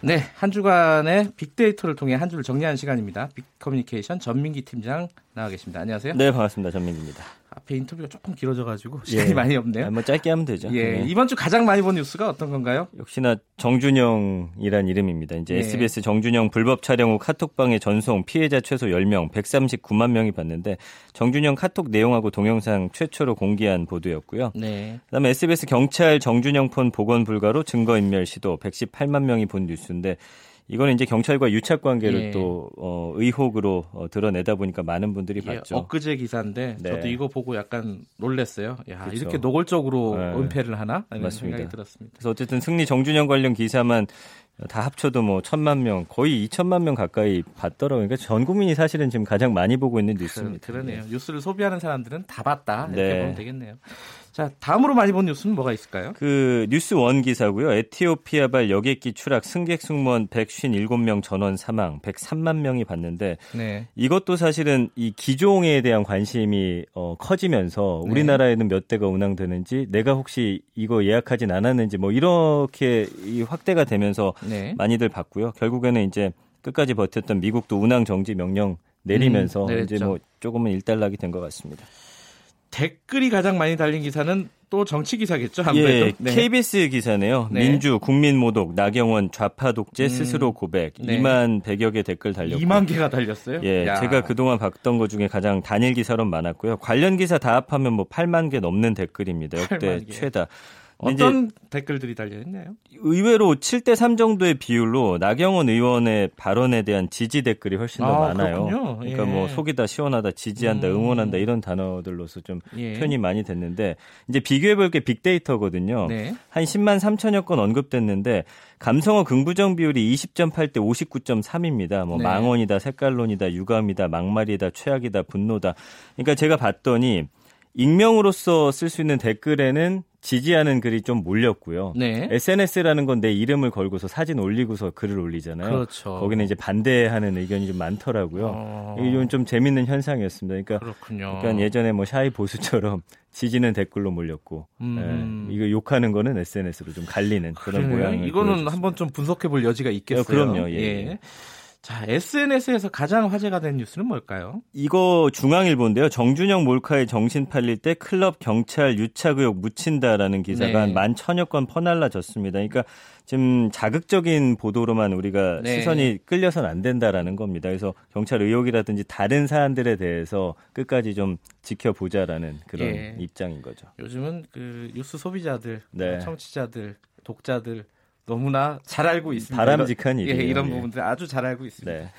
네, 한 주간의 빅데이터를 통해 한 주를 정리하는 시간입니다. 빅커뮤니케이션 전민기 팀장 나와 계십니다. 안녕하세요. 네, 반갑습니다. 전민기입니다. 앞에 인터뷰가 조금 길어져가지고 *laughs* 시간이 예. 많이 없네요. 아, 뭐 짧게 하면 되죠. 예, 네. 이번 주 가장 많이 본 뉴스가 어떤 건가요? 역시나 정준영이란 이름입니다. 이제 네. SBS 정준영 불법 촬영 후 카톡방에 전송 피해자 최소 10명, 139만 명이 봤는데 정준영 카톡 내용하고 동영상 최초로 공개한 보도였고요. 네. 그다음에 SBS 경찰 정준영 폰 복원 불가로 증거 인멸 시도 118만 명이 본 뉴스인데 이거는 이제 경찰과 유착 관계를 예. 또 어, 의혹으로 어, 드러내다 보니까 많은 분들이 예, 봤죠. 엊그제 기사인데 네. 저도 이거 보고 약간 놀랐어요. 야, 그쵸. 이렇게 노골적으로 네. 은폐를 하나? 이런 맞습니다. 생각이 들었습니다. 그래서 어쨌든 승리 정준영 관련 기사만 다 합쳐도 뭐 천만 명, 거의 2천만 명 가까이 봤더라고요. 그러니까 전 국민이 사실은 지금 가장 많이 보고 있는 뉴스입니다. 그러, 네요 뉴스를 소비하는 사람들은 다 봤다. 이렇게 네. 보면 되겠네요. 자, 다음으로 많이 본 뉴스는 뭐가 있을까요? 그 뉴스 원 기사고요. 에티오피아발 여객기 추락 승객 승무원 157명 전원 사망 103만 명이 봤는데 네. 이것도 사실은 이 기종에 대한 관심이 어, 커지면서 네. 우리나라에는 몇 대가 운항되는지 내가 혹시 이거 예약하진 않았는지 뭐 이렇게 이 확대가 되면서 네. 많이들 봤고요. 결국에는 이제 끝까지 버텼던 미국도 운항 정지 명령 내리면서 음, 내렸죠. 이제 뭐 조금은 일단락이 된 것 같습니다. 댓글이 가장 많이 달린 기사는 또 정치 기사겠죠. 아무래도. 예, KBS 기사네요. 네. 민주 국민 모독 나경원 좌파 독재 음, 스스로 고백 네. 2만 100여 개 댓글 달렸고 2만 개가 달렸어요. 예, 야. 제가 그동안 봤던 것 중에 가장 단일 기사로 많았고요. 관련 기사 다 합하면 뭐 8만 개 넘는 댓글입니다. 역대 8만 개. 최다. 어떤 댓글들이 달려 있나요? 의외로 7대 3 정도의 비율로 나경원 의원의 발언에 대한 지지 댓글이 훨씬 더 아, 많아요. 그렇군요. 그러니까 예. 뭐 속이다, 시원하다, 지지한다, 음. 응원한다 이런 단어들로서 좀 예. 표현이 많이 됐는데 이제 비교해 볼 게 빅데이터거든요. 네. 한 10만 3천여 건 언급됐는데 감성어 긍부정 비율이 20.8대 59.3입니다. 뭐 네. 망언이다, 색깔론이다, 유감이다, 막말이다, 최악이다, 분노다. 그러니까 제가 봤더니 익명으로서 쓸 수 있는 댓글에는 지지하는 글이 좀 몰렸고요. 네. SNS라는 건 내 이름을 걸고서 사진 올리고서 글을 올리잖아요. 그렇죠. 거기는 이제 반대하는 의견이 좀 많더라고요. 어. 이게 좀, 좀 재밌는 현상이었습니다. 그러니까 그렇군요. 약간 예전에 뭐 샤이 보수처럼 *laughs* 지지는 댓글로 몰렸고 음. 예, 이거 욕하는 거는 SNS로 좀 갈리는 그런. 모양을 이거는 보여줬습니다. 한번 좀 분석해 볼 여지가 있겠어요. 어, 그럼요. 예, 예. 자, SNS에서 가장 화제가 된 뉴스는 뭘까요? 이거 중앙일보인데요. 정준영 몰카에 정신 팔릴 때 클럽 경찰 유착 의혹 묻힌다라는 기사가 네. 한만 천여 건 퍼날라졌습니다. 그러니까 지금 자극적인 보도로만 우리가 네. 시선이 끌려선 안 된다라는 겁니다. 그래서 경찰 의혹이라든지 다른 사안들에 대해서 끝까지 좀 지켜보자라는 그런 예. 입장인 거죠. 요즘은 그 뉴스 소비자들, 네. 청취자들, 독자들 너무나 잘 알고 있습니다. 바람직한 이런, 일이에요. 예, 이런 예. 부분들 아주 잘 알고 있습니다. 네.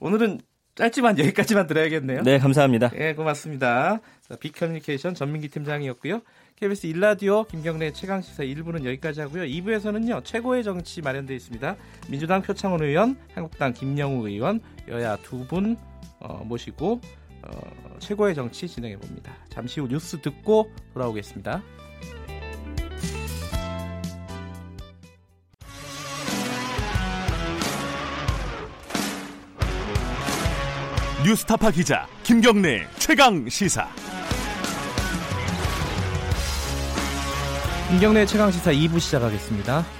오늘은 짧지만 여기까지만 들어야겠네요. 네, 감사합니다. 예, 고맙습니다. 자, 빅커뮤니케이션 전민기 팀장이었고요. KBS 일라디오 김경래 최강시사 1부는 여기까지 하고요. 2부에서는요. 최고의 정치 마련되어 있습니다. 민주당 표창원 의원, 한국당 김영우 의원, 여야 두분 어, 모시고 어, 최고의 정치 진행해 봅니다. 잠시 후 뉴스 듣고 돌아오겠습니다. 뉴스타파 기자 김경래 최강 시사. 김경래 최강 시사 2부 시작하겠습니다.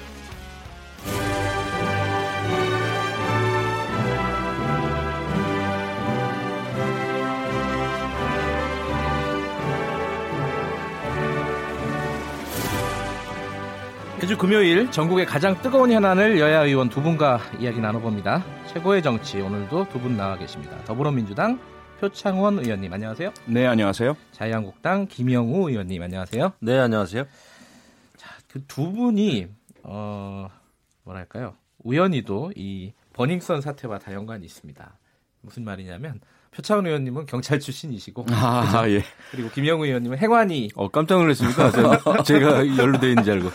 매주 금요일 전국의 가장 뜨거운 현안을 여야 의원 두 분과 이야기 나눠봅니다. 최고의 정치 오늘도 두 분 나와 계십니다. 더불어민주당 표창원 의원님 안녕하세요. 네, 안녕하세요. 자유한국당 김영우 의원님 안녕하세요. 네, 안녕하세요. 그두 분이 어 뭐랄까요 우연히도 이 버닝썬 사태와 다 연관이 있습니다. 무슨 말이냐면 표창원 의원님은 경찰 출신이시고 아, 예. 그리고 김영우 의원님은 행안위 어, 깜짝 놀랐습니까? 제가, 제가 연루돼 있는 줄 알고.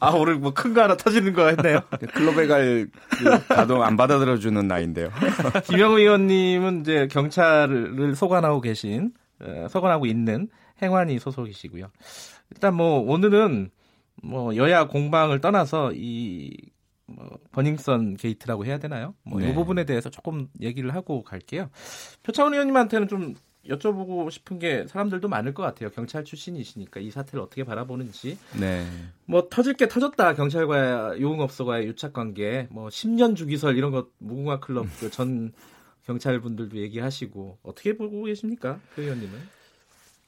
아 오늘 뭐 큰 거 하나 터지는 거 했네요. 클럽에 갈 그, 가도 안 받아들여주는 나이인데요. *laughs* 김영우 의원님은 이제 경찰을 소관하고 계신 어, 소관하고 있는 행안위 소속이시고요. 일단 뭐 오늘은 뭐 여야 공방을 떠나서 이 뭐 버닝썬 게이트라고 해야 되나요? 뭐이 네. 부분에 대해서 조금 얘기를 하고 갈게요. 표창원 의원님한테는 좀 여쭤보고 싶은 게 사람들도 많을 것 같아요. 경찰 출신이시니까 이 사태를 어떻게 바라보는지. 네. 뭐 터질 게 터졌다. 경찰과 유흥업소와의 유착 관계, 뭐 10년 주기설 이런 것 무궁화 클럽 그 전 *laughs* 경찰분들도 얘기하시고 어떻게 보고 계십니까, 그 의원님은?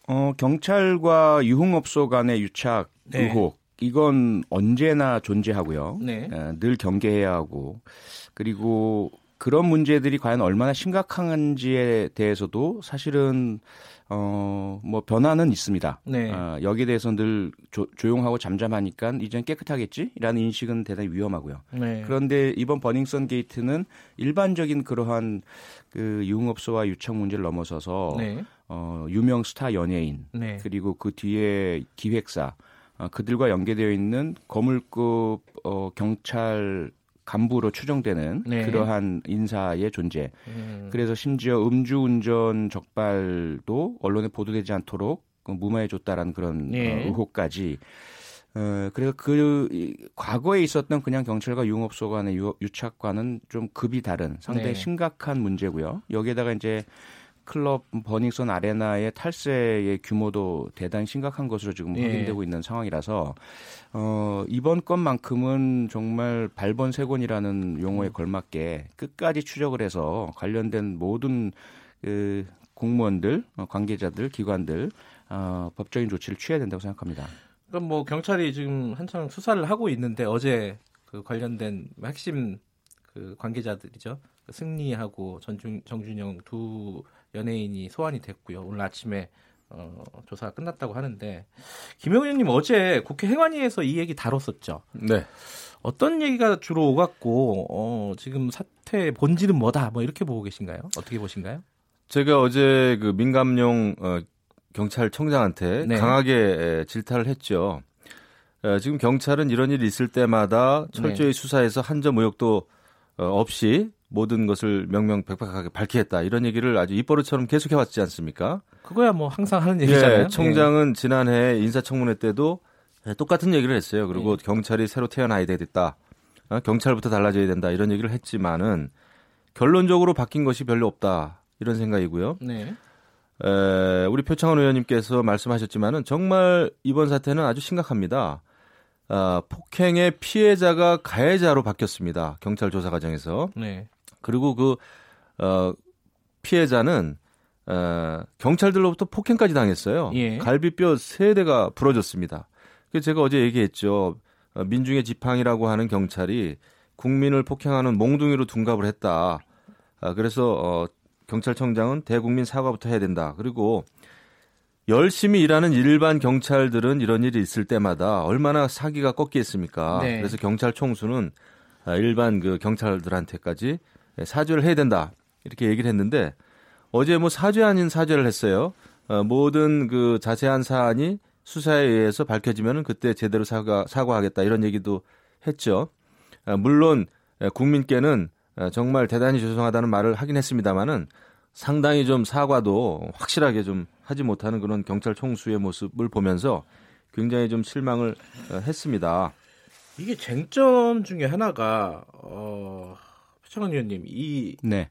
어, 경찰과 유흥업소 간의 유착 네. 의혹. 이건 언제나 존재하고요. 네. 어, 늘 경계해야 하고. 그리고 그런 문제들이 과연 얼마나 심각한지에 대해서도 사실은 어, 뭐 변화는 있습니다. 네. 어, 여기에 대해서 늘 조, 조용하고 잠잠하니까 이젠 깨끗하겠지라는 인식은 대단히 위험하고요. 네. 그런데 이번 버닝썬 게이트는 일반적인 그러한 그 유흥업소와 유착 문제를 넘어서서 네. 어, 유명 스타 연예인 네. 그리고 그 뒤에 기획사 어, 그들과 연계되어 있는 거물급 어, 경찰 간부로 추정되는 네. 그러한 인사의 존재. 음, 그래서 심지어 음주운전 적발도 언론에 보도되지 않도록 그 무마해줬다라는 그런 네. 어, 의혹까지. 어, 그래서 그 이, 과거에 있었던 그냥 경찰과 유흥업소 간의 유, 유착과는 좀 급이 다른 상당히 네. 심각한 문제고요. 여기에다가 이제 클럽 버닝썬 아레나의 탈세의 규모도 대단히 심각한 것으로 지금 예. 확인되고 있는 상황이라서 어, 이번 건만큼은 정말 발본세곤이라는 용어에 음. 걸맞게 끝까지 추적을 해서 관련된 모든 그 공무원들, 어, 관계자들, 기관들 어, 법적인 조치를 취해야 된다고 생각합니다. 그럼 뭐 경찰이 지금 한창 수사를 하고 있는데 어제 그 관련된 핵심 그 관계자들이죠. 그 승리하고 전준, 정준영 두 연예인이 소환이 됐고요. 오늘 아침에 어, 조사가 끝났다고 하는데 김영우 의원님 어제 국회 행안위에서 이 얘기 다뤘었죠. 네. 어떤 얘기가 주로 오갔고 어, 지금 사태의 본질은 뭐다 뭐 이렇게 보고 계신가요? 어떻게 보신가요? 제가 어제 그 민감용 어, 경찰청장한테 네. 강하게 에, 질타를 했죠. 에, 지금 경찰은 이런 일이 있을 때마다 철저히 네. 수사해서 한 점 의혹도 어, 없이 모든 것을 명명백백하게 밝히겠다 이런 얘기를 아주 입버릇처럼 계속 해왔지 않습니까? 그거야 뭐 항상 하는 얘기잖아요. 예, 청장은 지난해 인사청문회 때도 네, 똑같은 얘기를 했어요. 그리고 네. 경찰이 새로 태어나야 되겠다. 어, 경찰부터 달라져야 된다. 이런 얘기를 했지만은 결론적으로 바뀐 것이 별로 없다. 이런 생각이고요. 네. 에, 우리 표창원 의원님께서 말씀하셨지만은 정말 이번 사태는 아주 심각합니다. 아, 폭행의 피해자가 가해자로 바뀌었습니다. 경찰 조사 과정에서. 네. 그리고 그 어, 피해자는 어, 경찰들로부터 폭행까지 당했어요. 예. 갈비뼈 세 대가 부러졌습니다. 그래서 제가 어제 얘기했죠. 어, 민중의 지팡이라고 하는 경찰이 국민을 폭행하는 몽둥이로 둔갑을 했다. 아, 그래서 어, 경찰청장은 대국민 사과부터 해야 된다. 그리고 열심히 일하는 일반 경찰들은 이런 일이 있을 때마다 얼마나 사기가 꺾이겠습니까? 네. 그래서 경찰 총수는 아, 일반 그 경찰들한테까지 사죄를 해야 된다. 이렇게 얘기를 했는데 어제 뭐 사죄 아닌 사죄를 했어요. 어, 모든 그 자세한 사안이 수사에 의해서 밝혀지면은 그때 제대로 사과 사과하겠다 이런 얘기도 했죠. 아, 물론 에, 국민께는 어, 정말 대단히 죄송하다는 말을 하긴 했습니다만은 상당히 좀 사과도 확실하게 좀 하지 못하는 그런 경찰 총수의 모습을 보면서 굉장히 좀 실망을 어, 했습니다. 이게 쟁점 중에 하나가 어, 표창원 의원님 이 네.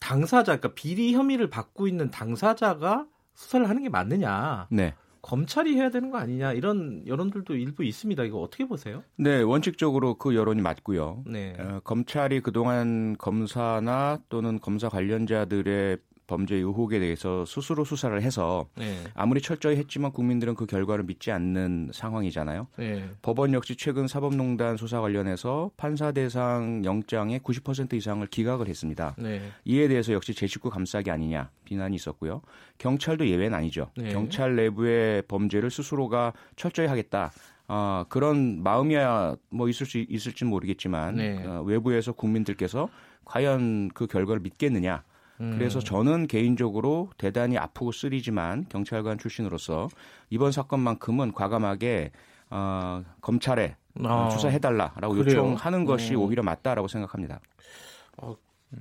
당사자, 그러니까 비리 혐의를 받고 있는 당사자가 수사를 하는 게 맞느냐, 네. 검찰이 해야 되는 거 아니냐 이런 여론들도 일부 있습니다. 이거 어떻게 보세요? 네, 원칙적으로 그 여론이 맞고요. 네. 어, 검찰이 그동안 검사나 또는 검사 관련자들의 범죄 의혹에 대해서 스스로 수사를 해서 네. 아무리 철저히 했지만 국민들은 그 결과를 믿지 않는 상황이잖아요. 네. 법원 역시 최근 사법농단 수사 관련해서 판사 대상 영장의 90% 이상을 기각을 했습니다. 네. 이에 대해서 역시 제 식구 감싸기 아니냐 비난이 있었고요. 경찰도 예외는 아니죠. 네. 경찰 내부의 범죄를 스스로가 철저히 하겠다. 아, 그런 마음이야 뭐 있을 수 있을지는 모르겠지만 네. 어, 외부에서 국민들께서 과연 그 결과를 믿겠느냐. 음. 그래서 저는 개인적으로 대단히 아프고 쓰리지만 경찰관 출신으로서 이번 사건만큼은 과감하게 어, 검찰에 아, 수사해달라라고 그래요? 요청하는 것이 어. 오히려 맞다라고 생각합니다.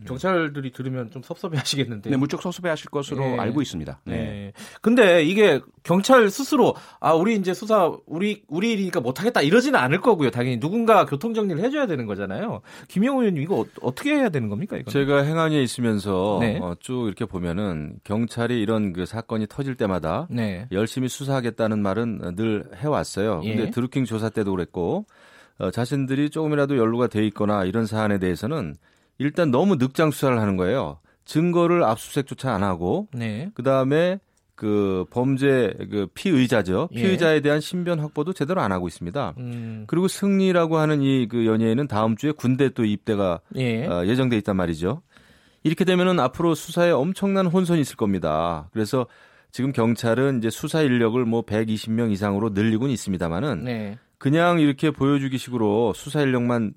경찰들이 들으면 좀 섭섭해하시겠는데. 네, 무척 섭섭해하실 것으로 네. 알고 있습니다. 네. 네. 근데 이게 경찰 스스로 아 우리 이제 수사 우리 우리 일이니까 못하겠다 이러지는 않을 거고요. 당연히 누군가 교통 정리를 해줘야 되는 거잖아요. 김영우 의원님 이거 어, 떻게 해야 되는 겁니까 이거? 제가 행안위에 있으면서 네. 어, 쭉 이렇게 보면은 경찰이 이런 그 사건이 터질 때마다 네. 열심히 수사하겠다는 말은 늘 해왔어요. 근데 예. 드루킹 조사 때도 그랬고 어, 자신들이 조금이라도 연루가 돼 있거나 이런 사안에 대해서는 일단 너무 늑장 수사를 하는 거예요. 증거를 압수수색조차 안 하고 네. 그 다음에 그 범죄 그 피의자죠. 예. 피의자에 대한 신변 확보도 제대로 안 하고 있습니다. 음. 그리고 승리라고 하는 이 그 연예인은 다음 주에 군대 또 입대가 예. 어, 예정돼 있단 말이죠. 이렇게 되면은 앞으로 수사에 엄청난 혼선이 있을 겁니다. 그래서 지금 경찰은 이제 수사 인력을 뭐 120명 이상으로 늘리고는 있습니다만은 네. 그냥 이렇게 보여주기 식으로 수사 인력만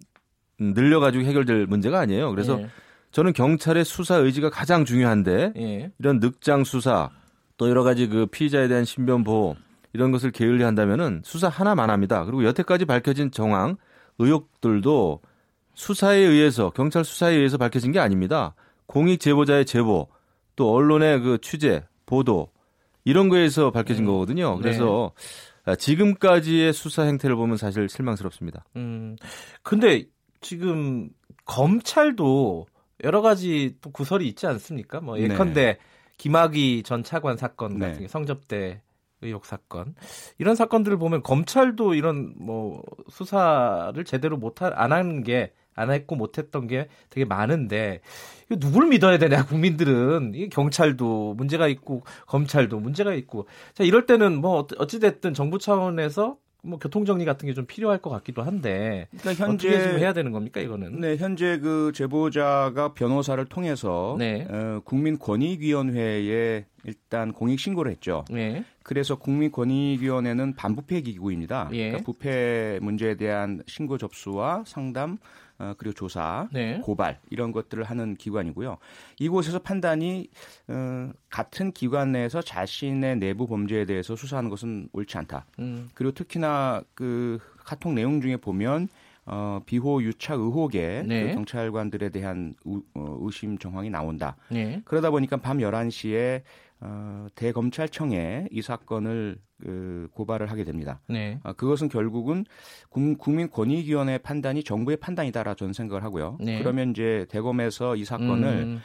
늘려가지고 해결될 문제가 아니에요. 그래서 예. 저는 경찰의 수사 의지가 가장 중요한데 예. 이런 늑장 수사 또 여러 가지 그 피의자에 대한 신변 보호 이런 것을 게을리한다면은 수사 하나만 합니다. 그리고 여태까지 밝혀진 정황 의혹들도 수사에 의해서 경찰 수사에 의해서 밝혀진 게 아닙니다. 공익 제보자의 제보 또 언론의 그 취재 보도 이런 거에서 밝혀진 음. 거거든요. 네. 그래서 아, 지금까지의 수사 행태를 보면 사실 실망스럽습니다. 음. 근데 지금 검찰도 여러 가지 또 구설이 있지 않습니까? 뭐 네. 예컨대 김학의 전 차관 사건 네. 같은 게 성접대 의혹 사건 이런 사건들을 보면 검찰도 이런 뭐 수사를 제대로 못안 하는 게 안 했고 못했던 게 되게 많은데 이거 누굴 믿어야 되냐 국민들은 이 경찰도 문제가 있고 검찰도 문제가 있고 자 이럴 때는 뭐 어찌 됐든 정부 차원에서 뭐 교통 정리 같은 게 좀 필요할 것 같기도 한데 그러니까 어떻게 현재 좀 해야 되는 겁니까 이거는? 네, 현재 그 제보자가 변호사를 통해서 네. 어, 국민권익위원회에 일단 공익 신고를 했죠. 네. 그래서 국민권익위원회는 반부패 기구입니다. 예. 그러니까 부패 문제에 대한 신고 접수와 상담 어, 그리고 조사, 네. 고발 이런 것들을 하는 기관이고요. 이곳에서 판단이 어, 같은 기관 내에서 자신의 내부 범죄에 대해서 수사하는 것은 옳지 않다. 음. 그리고 특히나 그 카톡 내용 중에 보면 어, 비호 유착 의혹에 네. 그 경찰관들에 대한 의, 어, 의심 정황이 나온다. 네. 그러다 보니까 밤 11시에 어, 대검찰청에 이 사건을 그 고발을 하게 됩니다. 네. 아, 그것은 결국은 국- 국민권익위원회 판단이 정부의 판단이다라 저는 생각을 하고요. 네. 그러면 이제 대검에서 이 사건을 음,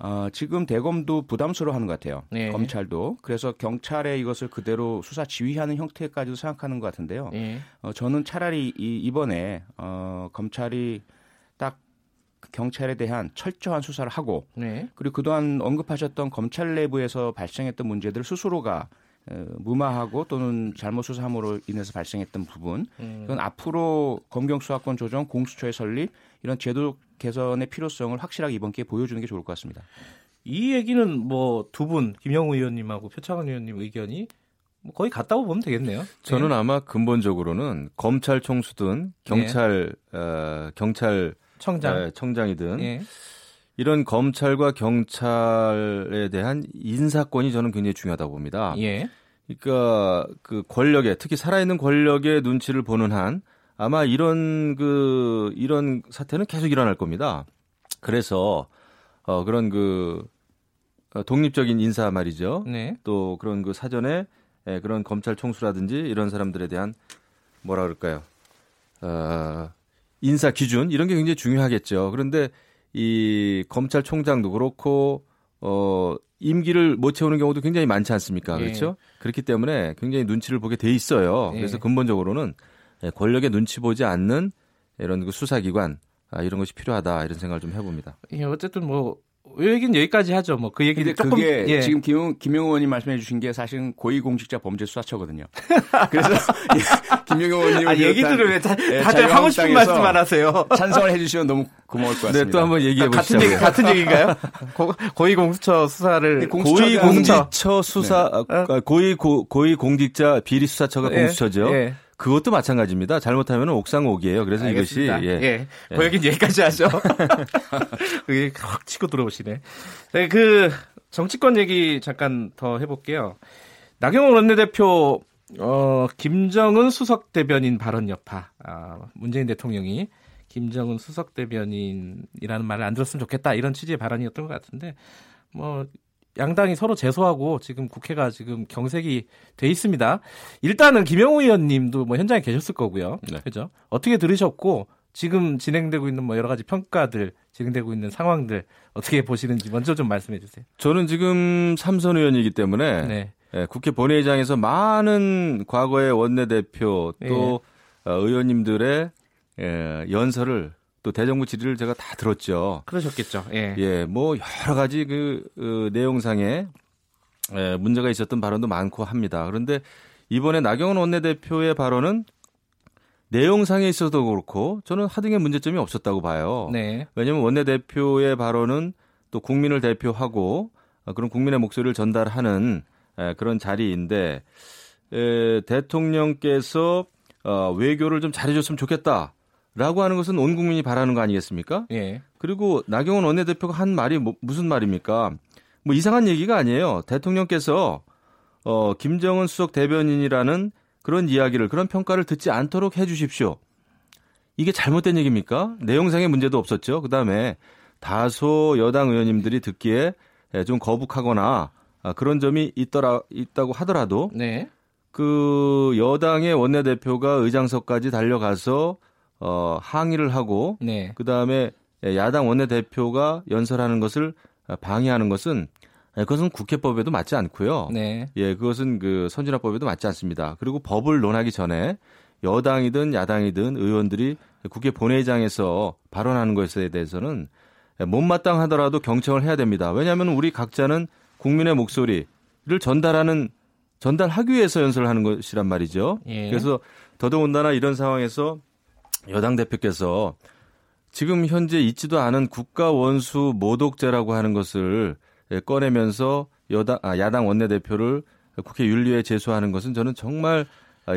어, 지금 대검도 부담스러워하는 것 같아요. 네. 검찰도 그래서 경찰에 이것을 그대로 수사 지휘하는 형태까지도 생각하는 것 같은데요. 예. 어, 저는 차라리 이, 이번에 어, 검찰이 딱그 경찰에 대한 철저한 수사를 하고 네. 그리고 그동안 언급하셨던 검찰 내부에서 발생했던 문제들 스스로가 어, 무마하고 또는 잘못 수사함으로 인해서 발생했던 부분 음. 이건 앞으로 검경 수사권 조정 공수처의 설립 이런 제도 개선의 필요성을 확실하게 이번 기회에 보여주는 게 좋을 것 같습니다. 이 얘기는 뭐 두 분 김영우 의원님하고 표창원 의원님 의견이 뭐 거의 같다고 보면 되겠네요. 저는 아마 근본적으로는 검찰 총수든 경찰 어, 경찰 청장. 에, 청장이든 예. 이런 검찰과 경찰에 대한 인사권이 저는 굉장히 중요하다고 봅니다. 예. 그러니까 그 권력에 특히 살아있는 권력의 눈치를 보는 한 아마 이런 그 이런 사태는 계속 일어날 겁니다. 그래서 어 그런 그 어, 독립적인 인사 말이죠. 네. 또 그런 그 사전에 예, 그런 검찰 총수라든지 이런 사람들에 대한 뭐라 그럴까요? 어, 인사 기준 이런 게 굉장히 중요하겠죠. 그런데 이 검찰총장도 그렇고 어 임기를 못 채우는 경우도 굉장히 많지 않습니까? 예. 그렇죠? 그렇기 때문에 굉장히 눈치를 보게 돼 있어요. 예. 그래서 근본적으로는 예, 권력의 눈치 보지 않는 이런 그 수사기관 아, 이런 것이 필요하다 이런 생각을 좀 해봅니다. 예, 어쨌든 뭐 얘기는 여기까지 하죠. 뭐 그 얘기는 근데 조금 그게 예. 지금 김용, 김용호 의원님 말씀해 주신 게 사실은 고위공직자 범죄 수사처거든요. *laughs* 그래서 *laughs* 예, 김용호 의원님 아, 얘기들을 왜 다, 예, 다들 하고 싶은 말씀만 하세요. 찬성을 해주시면 너무 고마울 것 같습니다. 네, 또 한번 얘기해 같은 보시죠. 얘기 같은 얘기인가요? 고, 고위공수처 수사를 네, 공수처가- 고위 공수처. 공직처 수사 아, 고위 고, 고위 공직자 비리 수사처가 예, 공수처죠. 예. 그것도 마찬가지입니다. 잘못하면 옥상 옥이에요. 그래서 알겠습니다. 이것이 예. 예. 뭐 여긴 여기까지 하죠. *laughs* 그게 확 치고 들어오시네. 네, 그 정치권 얘기 잠깐 더 해볼게요. 나경원 원내대표 어, 김정은 수석 대변인 발언 여파. 아, 문재인 대통령이 김정은 수석 대변인이라는 말을 안 들었으면 좋겠다 이런 취지의 발언이었던 것 같은데 뭐 양당이 서로 제소하고 지금 국회가 지금 경색이 돼 있습니다. 일단은 김영우 의원님도 뭐 현장에 계셨을 거고요. 네. 그죠? 어떻게 들으셨고 지금 진행되고 있는 뭐 여러 가지 평가들 진행되고 있는 상황들 어떻게 보시는지 먼저 좀 말씀해 주세요. 저는 지금 삼선 의원이기 때문에 네. 예, 국회 본회의장에서 많은 과거의 원내대표 또 예. 어, 의원님들의 예, 연설을 또 대정부 질의를 제가 다 들었죠. 그러셨겠죠. 예. 예, 뭐 여러 가지 그 어, 내용상에 예, 문제가 있었던 발언도 많고 합니다. 그런데 이번에 나경원 원내대표의 발언은 내용상에 있어도 그렇고 저는 하등의 문제점이 없었다고 봐요. 네. 왜냐하면 원내대표의 발언은 또 국민을 대표하고 어, 그런 국민의 목소리를 전달하는 에, 그런 자리인데 에, 대통령께서 어, 외교를 좀 잘해줬으면 좋겠다 라고 하는 것은 온 국민이 바라는 거 아니겠습니까? 예. 그리고 나경원 원내대표가 한 말이 뭐, 무슨 말입니까? 뭐 이상한 얘기가 아니에요. 대통령께서 어, 김정은 수석 대변인이라는 그런 이야기를 그런 평가를 듣지 않도록 해 주십시오. 이게 잘못된 얘기입니까? 내용상의 문제도 없었죠. 그다음에 다소 여당 의원님들이 듣기에 예, 좀 거북하거나 아, 그런 점이 있더라 있다고 하더라도 네. 그 여당의 원내대표가 의장석까지 달려가서 어, 항의를 하고 네. 그 다음에 야당 원내대표가 연설하는 것을 방해하는 것은 그것은 국회법에도 맞지 않고요. 네. 예, 그것은 그 선진화법에도 맞지 않습니다. 그리고 법을 논하기 전에 여당이든 야당이든 의원들이 국회 본회의장에서 발언하는 것에 대해서는 못마땅하더라도 경청을 해야 됩니다. 왜냐하면 우리 각자는 국민의 목소리를 전달하는 전달하기 위해서 연설을 하는 것이란 말이죠. 예. 그래서 더더군다나 이런 상황에서 여당 대표께서 지금 현재 있지도 않은 국가 원수 모독죄라고 하는 것을 예, 꺼내면서 여당 아, 야당 원내대표를 국회 윤리에 제소하는 것은 저는 정말 아,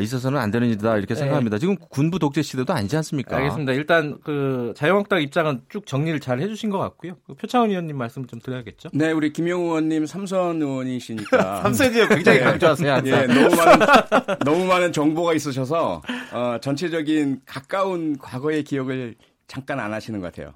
있어서는 안 되는 일이다 이렇게 네. 생각합니다. 지금 군부 독재 시대도 아니지 않습니까? 알겠습니다. 일단 그 자유한국당 입장은 쭉 정리를 잘 해주신 것 같고요. 그 표창원 의원님 말씀을 좀 드려야겠죠. 네, 우리 김영우 의원님 삼선 의원이시니까 *laughs* 삼세지역 굉장히 네. 강조하세요. 예, 너무 많은 너무 많은 정보가 있으셔서 어, 전체적인 가까운 과거의 기억을 잠깐 안 하시는 것 같아요.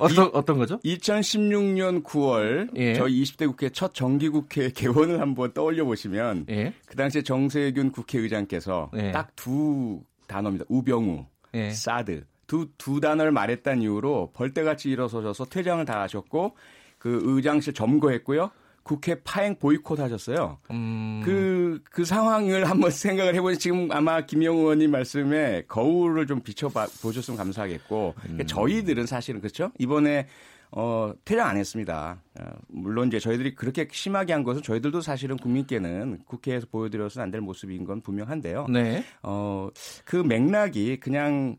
이, 어떤 어떤 거죠? 2016년 9월 예. 저희 20대 국회 첫 정기 국회 *laughs* 개원을 한번 떠올려 보시면 예. 그 당시에 정세균 국회의장께서 예. 딱두 단어입니다. 우병우, 예. 사드 두 두 단어를 말했다는 이유로 벌떼같이 일어서셔서 퇴장을 다 하셨고 그 의장실 점거했고요. 국회 파행 보이콧 하셨어요. 음. 그, 그 상황을 한번 *laughs* 생각을 해보니 지금 아마 김영우 의원님 말씀에 거울을 좀 비춰보셨으면 감사하겠고, 그러니까 저희들은 사실은 그렇죠? 이번에 어, 퇴장 안 했습니다. 어, 물론 이제 저희들이 그렇게 심하게 한 것은 저희들도 사실은 국민께는 국회에서 보여드려서는 안 될 모습인 건 분명한데요. 네. 어, 그 맥락이 그냥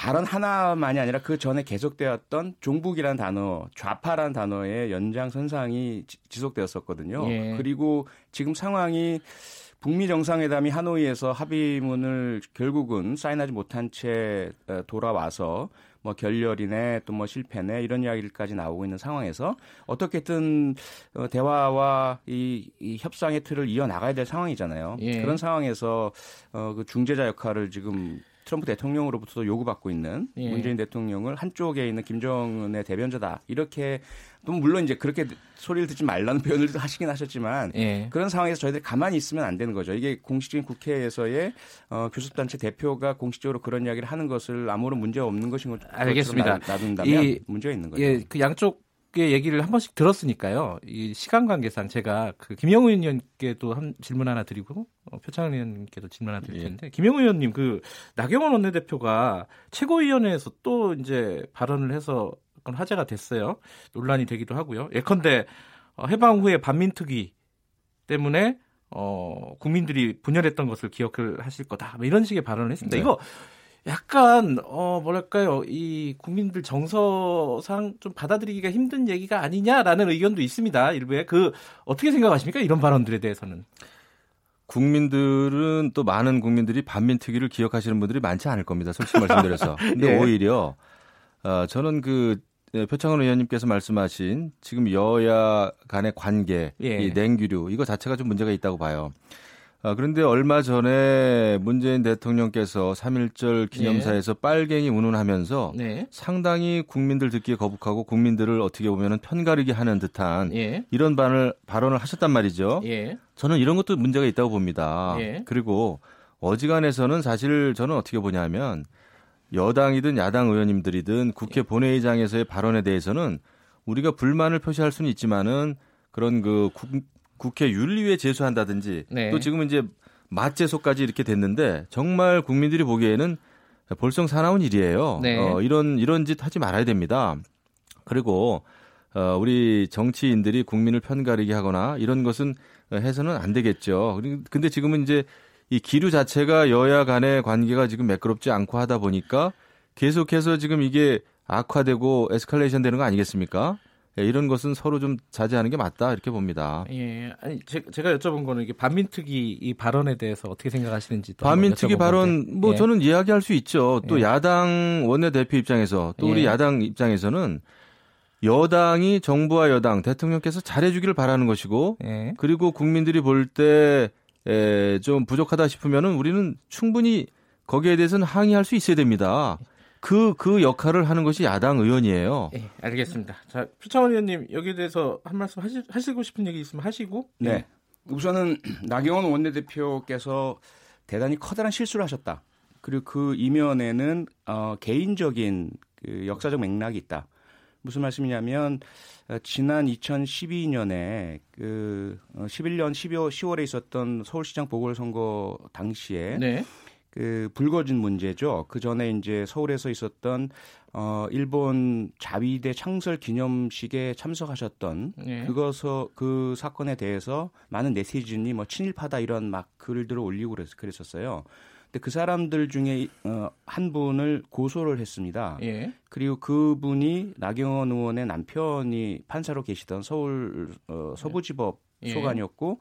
발언 하나만이 아니라 그 전에 계속되었던 종북이라는 단어, 좌파라는 단어의 연장선상이 지- 지속되었었거든요. 예. 그리고 지금 상황이 북미 정상회담이 하노이에서 합의문을 결국은 사인하지 못한 채 어, 돌아와서 뭐 결렬이네 또 뭐 실패네 이런 이야기까지 나오고 있는 상황에서 어떻게든 어, 대화와 이, 이 협상의 틀을 이어 나가야 될 상황이잖아요. 예. 그런 상황에서 어, 그 중재자 역할을 지금 트럼프 대통령으로부터 요구받고 있는 예. 문재인 대통령을 한쪽에 있는 김정은의 대변자다 이렇게 또 물론 이제 그렇게 소리를 듣지 말라는 *laughs* 표현을 하시긴 하셨지만 예. 그런 상황에서 저희들이 가만히 있으면 안 되는 거죠. 이게 공식적인 국회에서의 어, 교섭단체 대표가 공식적으로 그런 이야기를 하는 것을 아무런 문제 없는 것인 것처럼 알겠습니다. 놔- 놔둔다면 이- 문제가 있는 거죠. 예, 그 양쪽 의 얘기를 한 번씩 들었으니까요. 이 시간 관계상 제가 그 김영우 의원님께도 한 질문 하나 드리고 어, 표창원 의원님께도 질문 하나 드릴 예. 텐데 김영우 의원님 그 나경원 원내대표가 최고위원회에서 또 이제 발언을 해서 약간 화제가 됐어요. 논란이 되기도 하고요. 예컨대 어, 해방 후에 반민특위 때문에 어, 국민들이 분열했던 것을 기억을 하실 거다. 뭐 이런 식의 발언을 했습니다. 네. 이거 약간 어 뭐랄까요 이 국민들 정서상 좀 받아들이기가 힘든 얘기가 아니냐라는 의견도 있습니다 일부에 그 어떻게 생각하십니까 이런 발언들에 대해서는 국민들은 또 많은 국민들이 반민특위를 기억하시는 분들이 많지 않을 겁니다. 솔직히 *laughs* 말씀드려서. 근데 예. 오히려 어, 저는 그 예, 표창원 의원님께서 말씀하신 지금 여야 간의 관계, 예. 이 냉규류 이거 자체가 좀 문제가 있다고 봐요. 아, 그런데 얼마 전에 문재인 대통령께서 3.1절 기념사에서 빨갱이 운운하면서 네 상당히 국민들 듣기에 거북하고 국민들을 어떻게 보면 편가르기 하는 듯한 예. 이런 발언을, 발언을 하셨단 말이죠. 예. 저는 이런 것도 문제가 있다고 봅니다. 예. 그리고 어지간해서는 사실 저는 어떻게 보냐면 여당이든 야당 의원님들이든 국회 본회의장에서의 발언에 대해서는 우리가 불만을 표시할 수는 있지만은 그런 그 국, 국회 윤리위에 제소한다든지 네. 또 지금은 이제 맞제소까지 이렇게 됐는데 정말 국민들이 보기에는 볼성 사나운 일이에요. 네. 어, 이런 이런 짓 하지 말아야 됩니다. 그리고 어, 우리 정치인들이 국민을 편가르게 하거나 이런 것은 해서는 안 되겠죠. 근데 지금은 이제 이 기류 자체가 여야 간의 관계가 지금 매끄럽지 않고 하다 보니까 계속해서 지금 이게 악화되고 에스컬레이션 되는 거 아니겠습니까? 예, 이런 것은 서로 좀 자제하는 게 맞다 이렇게 봅니다. 예. 아니 제, 제가 여쭤본 거는 이게 반민특위 이 발언에 대해서 어떻게 생각하시는지 또 반민특위 발언 건데. 뭐 예. 저는 이야기할 수 있죠. 또 예. 야당 원내대표 입장에서 또 우리 예. 야당 입장에서는 여당이 정부와 여당 대통령께서 잘해주기를 바라는 것이고 예. 그리고 국민들이 볼 때 좀 부족하다 싶으면은 우리는 충분히 거기에 대해서는 항의할 수 있어야 됩니다. 그, 그 역할을 하는 것이 야당 의원이에요. 예, 알겠습니다. 자, 표창원 의원님 여기에 대해서 한 말씀 하시, 하시고 싶은 얘기 있으면 하시고. 네. 우선은 나경원 원내대표께서 대단히 커다란 실수를 하셨다. 그리고 그 이면에는 어, 개인적인 그 역사적 맥락이 있다. 무슨 말씀이냐면 어, 지난 2012년에 그 어, 11년 12월 10월에 있었던 서울시장 보궐선거 당시에 네. 그 불거진 문제죠. 그 전에 이제 서울에서 있었던 어 일본 자위대 창설 기념식에 참석하셨던 네. 그것서 그 사건에 대해서 많은 네티즌이 뭐 친일파다 이런 막 글들을 올리고 그랬, 그랬었어요. 근데 그 사람들 중에 어, 한 분을 고소를 했습니다. 예. 그리고 그분이 나경원 의원의 남편이 판사로 계시던 서울 어, 서부지법 예. 소관이었고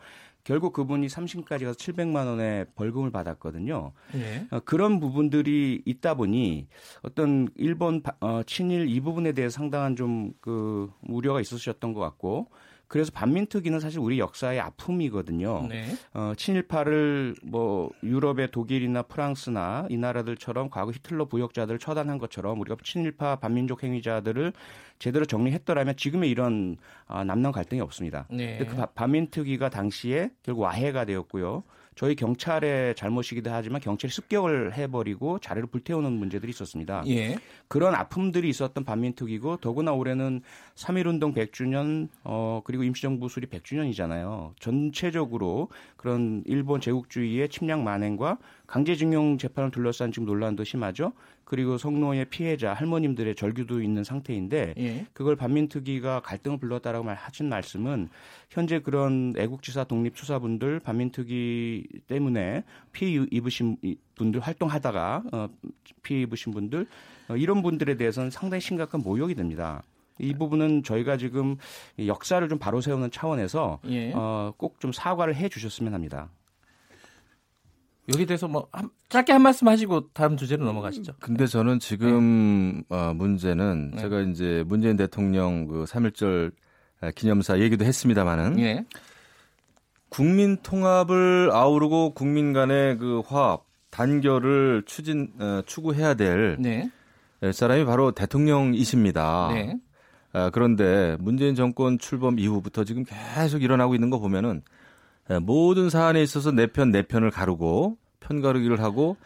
결국 그분이 3심까지 가서 700만 원의 벌금을 받았거든요. 예. 어, 그런 부분들이 있다 보니 어떤 일본 바- 어, 친일 이 부분에 대해 상당한 좀 그 우려가 있으셨던 것 같고 그래서 반민특위는 사실 우리 역사의 아픔이거든요. 네. 어, 친일파를 뭐 유럽의 독일이나 프랑스나 이 나라들처럼 과거 히틀러 부역자들을 처단한 것처럼 우리가 친일파 반민족 행위자들을 제대로 정리했더라면 지금의 이런 아, 남남 갈등이 없습니다. 네. 근데 그 바- 반민특위가 당시에 결국 와해가 되었고요. 저희 경찰의 잘못이기도 하지만 경찰이 습격을 해버리고 자료를 불태우는 문제들이 있었습니다. 예. 그런 아픔들이 있었던 반민특위고 더구나 올해는 3.1운동 100주년 어 그리고 임시정부 수립 100주년이잖아요. 전체적으로 그런 일본 제국주의의 침략 만행과 강제징용 재판을 둘러싼 지금 논란도 심하죠. 그리고 성노예 피해자 할머님들의 절규도 있는 상태인데 예. 그걸 반민특위가 갈등을 불렀다라고 말- 하신 말씀은 현재 그런 애국지사 독립 수사분들 반민특위 때문에 피해 입으신 이- 분들 활동하다가 어, 피해 입으신 분들 어, 이런 분들에 대해서는 상당히 심각한 모욕이 됩니다. 이 부분은 저희가 지금 이 역사를 좀 바로 세우는 차원에서 예. 어, 꼭 좀 사과를 해 주셨으면 합니다. 여기 대해서 뭐 한- 짧게 한 말씀 하시고 다음 주제로 넘어가시죠. 근데 저는 지금 어, 문제는 네. 제가 이제 문재인 대통령 그 3.1절 기념사 얘기도 했습니다마는 예. 국민 통합을 아우르고 국민 간의 그 화합, 단결을 추진 어, 추구해야 될 네. 사람이 바로 대통령이십니다. 네. 아, 그런데 문재인 정권 출범 이후부터 지금 계속 일어나고 있는 거 보면은 예, 모든 사안에 있어서 내 편 내 편을 가르고 편 가르기를 하고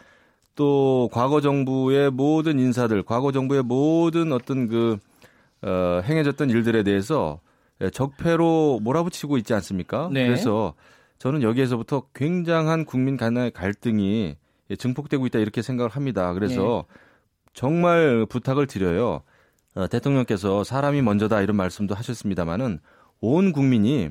또 과거 정부의 모든 인사들, 과거 정부의 모든 어떤 그 어, 행해졌던 일들에 대해서 예, 적폐로 몰아붙이고 있지 않습니까? 네. 그래서 저는 여기에서부터 굉장한 국민 간의 갈등이 예, 증폭되고 있다 이렇게 생각을 합니다. 그래서 정말 부탁을 드려요. 어, 대통령께서 사람이 먼저다 이런 말씀도 하셨습니다마는 온 국민이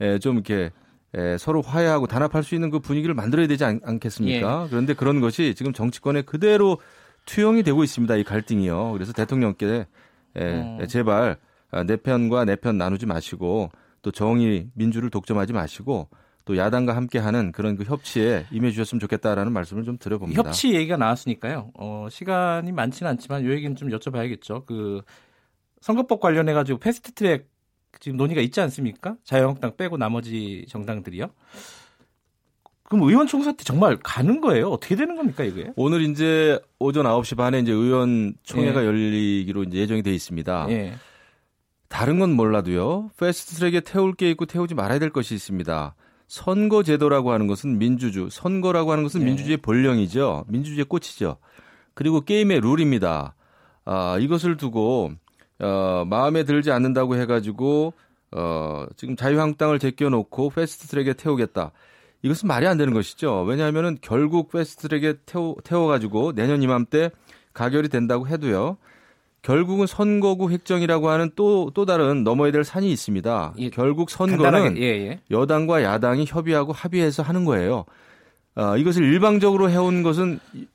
에, 좀 이렇게 에, 서로 화해하고 단합할 수 있는 그 분위기를 만들어야 되지 않, 겠습니까 그런데 그런 것이 지금 정치권에 그대로 투영이 되고 있습니다. 이 갈등이요. 그래서 대통령께 에, 음. 제발 아, 내 편과 내 편 나누지 마시고 또 정의 민주를 독점하지 마시고 또 야당과 함께하는 그런 그 협치에 임해 주셨으면 좋겠다라는 말씀을 좀 드려봅니다. 협치 얘기가 나왔으니까요. 어, 시간이 많지는 않지만 요 얘기는 좀 여쭤봐야겠죠. 그 선거법 관련해 가지고 패스트트랙 지금 논의가 있지 않습니까? 자유한국당 빼고 나머지 정당들이요. 그럼 의원 총선 때 정말 가는 거예요? 어떻게 되는 겁니까 이게? 오늘 이제 오전 9시 반에 이제 의원 총회가 예. 열리기로 이제 예정이 돼 있습니다. 예. 다른 건 몰라도요. 패스트트랙에 태울 게 있고 태우지 말아야 될 것이 있습니다. 선거 제도라고 하는 것은 민주주, 선거라고 하는 것은 네. 민주주의 본령이죠. 민주주의 꽃이죠. 그리고 게임의 룰입니다. 아, 이것을 두고 어, 마음에 들지 않는다고 해가지고 어, 지금 자유한국당을 제껴놓고 패스트트랙에 태우겠다. 이것은 말이 안 되는 것이죠. 왜냐하면은 결국 패스트트랙에 태워, 태워가지고 내년 이맘때 가결이 된다고 해도요. 결국은 선거구 획정이라고 하는 또, 또 다른 넘어야 될 산이 있습니다. 예. 결국 선거는 예, 예. 여당과 야당이 협의하고 합의해서 하는 거예요. 아, 이것을 일방적으로 해온 것은 이-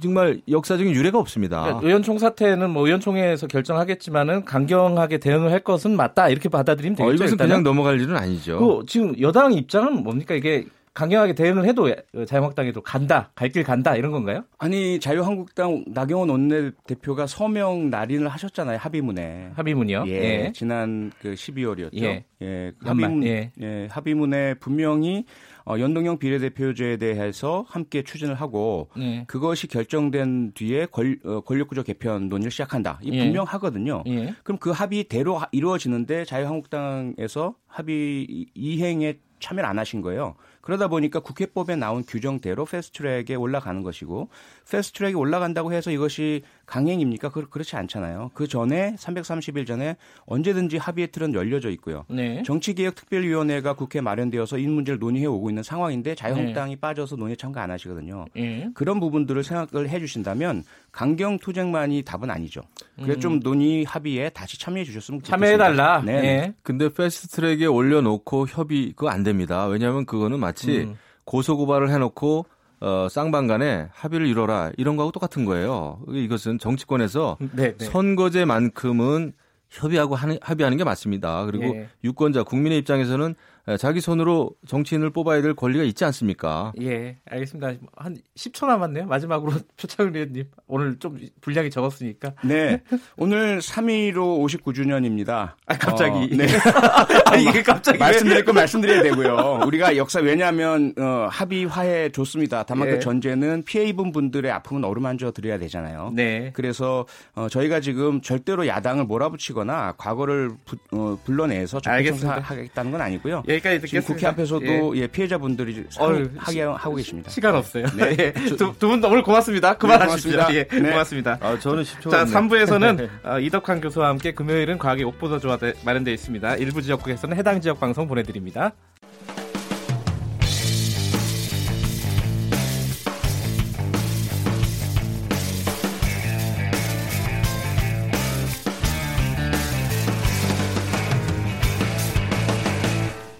정말 역사적인 유례가 없습니다. 그러니까 의원 총 사태는 뭐 의원총회에서 결정하겠지만은 강경하게 대응을 할 것은 맞다 이렇게 받아들이면 되겠죠. 어, 이것은 일단은. 그냥 넘어갈 일은 아니죠. 그 지금 여당 입장은 뭡니까 이게 강경하게 대응을 해도 자유한국당에도 간다, 갈 길 간다 이런 건가요? 아니 자유한국당 나경원 원내대표가 서명 날인을 하셨잖아요 합의문에. 합의문이요? 예, 지난 그 12월이었죠. 예. 예. 그 합의문, 예. 예. 합의문에 분명히 어, 연동형 비례대표제에 대해서 함께 추진을 하고 예. 그것이 결정된 뒤에 권, 어, 권력구조 개편 논의를 시작한다. 이 예. 분명하거든요. 예. 그럼 그 합의대로 하- 이루어지는데 자유한국당에서 합의 이- 이행에 참여를 안 하신 거예요. 그러다 보니까 국회법에 나온 규정대로 패스트트랙에 올라가는 것이고 패스트트랙에 올라간다고 해서 이것이 강행입니까? 그, 그렇지 않잖아요. 그 전에 330일 전에 언제든지 합의의 틀은 열려져 있고요. 네. 정치개혁특별위원회가 국회 마련되어서 이 문제를 논의해 오고 있는 상황인데 자유한국당이 빠져서 논의 참가 안 하시거든요. 예. 그런 부분들을 생각을 해주신다면 강경 투쟁만이 답은 아니죠. 그래서 음. 좀 논의 합의에 다시 참여해 주셨으면 좋겠습니다. 참여해 달라. 네. 예. 근데 패스트트랙에 올려놓고 협의 그거 안 됩니다. 왜냐하면 그거는 마치 음. 고소고발을 해놓고 어, 쌍방간에 합의를 이뤄라 이런 거하고 똑같은 거예요. 이것은 정치권에서 네, 네. 선거제만큼은 협의하고 하는, 합의하는 게 맞습니다. 그리고 예. 유권자 국민의 입장에서는 자기 손으로 정치인을 뽑아야 될 권리가 있지 않습니까? 예, 알겠습니다. 한 10초 남았네요. 마지막으로 *laughs* 표창원 의원님 오늘 좀 분량이 적었으니까. 네. 오늘 3.15 59주년입니다. 아, 갑자기. 어, 네. *laughs* 이게 갑자기. 말씀드릴 건 말씀드려야 되고요. 우리가 역사, 왜냐하면, 어, 합의, 화해 좋습니다. 다만 예. 그 전제는 피해 입은 분들의 아픔은 어루만져 드려야 되잖아요. 네. 그래서 어, 저희가 지금 절대로 야당을 몰아붙이거나 과거를 부, 어, 불러내서 알겠습니다. 적폐청산하겠다는 건 아니고요. 여기까지 듣겠습니다. 국회 앞에서도 예. 피해자분들이 어휴, 하게 하고 계십니다. 시간 없어요. 네. *laughs* 네. 두, 분 오늘 고맙습니다. 그만하십시오. 고맙습니다. 예, 네. 고맙습니다. 아, 저는 10초. 자, 3부에서는 *laughs* 어, 이덕환 교수와 함께 금요일은 과학의 옥보도조가 마련되어 있습니다. 일부 지역국에서는 해당 지역 방송 보내드립니다.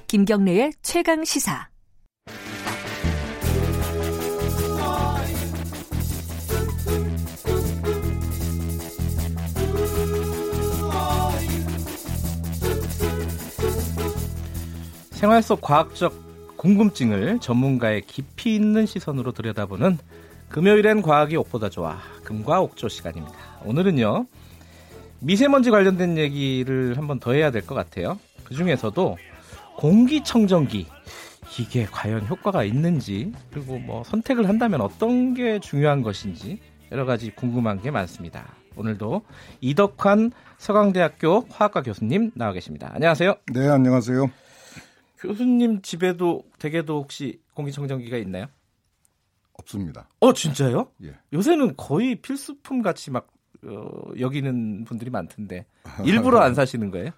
김경래의 최강 시사. 생활 속 과학적 궁금증을 전문가의 깊이 있는 시선으로 들여다보는 금요일엔 과학이 옥보다 좋아 금과 옥조 시간입니다. 오늘은요 미세먼지 관련된 얘기를 한번 더 해야 될 것 같아요. 그 중에서도 공기청정기 이게 과연 효과가 있는지 그리고 뭐 선택을 한다면 어떤 게 중요한 것인지 여러 가지 궁금한 게 많습니다. 오늘도 이덕환 서강대학교 화학과 교수님 나와 계십니다. 안녕하세요. 네, 안녕하세요. 교수님 집에도 댁에도 혹시 공기청정기가 있나요? 없습니다. 어 진짜요? 예. 요새는 거의 필수품 같이 막 어, 여기는 분들이 많던데 *laughs* 일부러 안 사시는 거예요?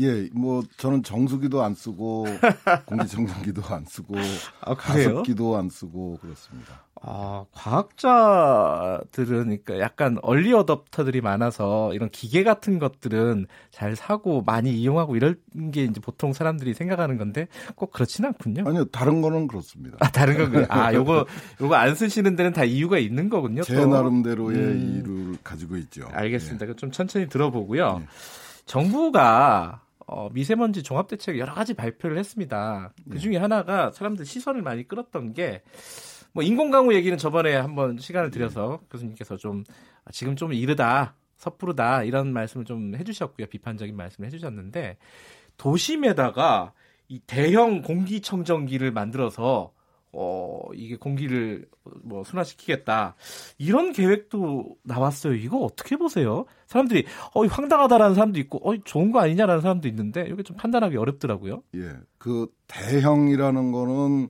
예, 뭐 저는 정수기도 안 쓰고 *laughs* 공기청정기도 안 쓰고 아? 가습기도 안 쓰고 그렇습니다. 아 과학자들은 그러니까 약간 얼리 어답터들이 많아서 이런 기계 같은 것들은 잘 사고 많이 이용하고 이런 게 이제 보통 사람들이 생각하는 건데 꼭 그렇지는 않군요. 아니요, 다른 거는 그렇습니다. 아 다른 건 그래요. 아 요거 *laughs* 요거 안 쓰시는 데는 다 이유가 있는 거군요. 제 또. 나름대로의 음. 이유를 가지고 있죠. 알겠습니다. 예. 좀 천천히 들어보고요. 네. 정부가 어, 미세먼지 종합 대책 여러 가지 발표를 했습니다. 그 네. 중에 하나가 사람들 시선을 많이 끌었던 게, 뭐, 인공강우 얘기는 저번에 한번 시간을 들여서 교수님께서 좀, 아, 지금 좀 이르다, 섣부르다, 이런 말씀을 좀 해주셨고요. 비판적인 말씀을 해주셨는데, 도심에다가 이 대형 공기청정기를 만들어서 어, 이게 공기를 뭐 순화시키겠다. 이런 계획도 나왔어요. 이거 어떻게 보세요? 사람들이, 어, 황당하다라는 사람도 있고, 어, 좋은 거 아니냐라는 사람도 있는데, 이게 좀 판단하기 어렵더라고요. 예, 그 대형이라는 거는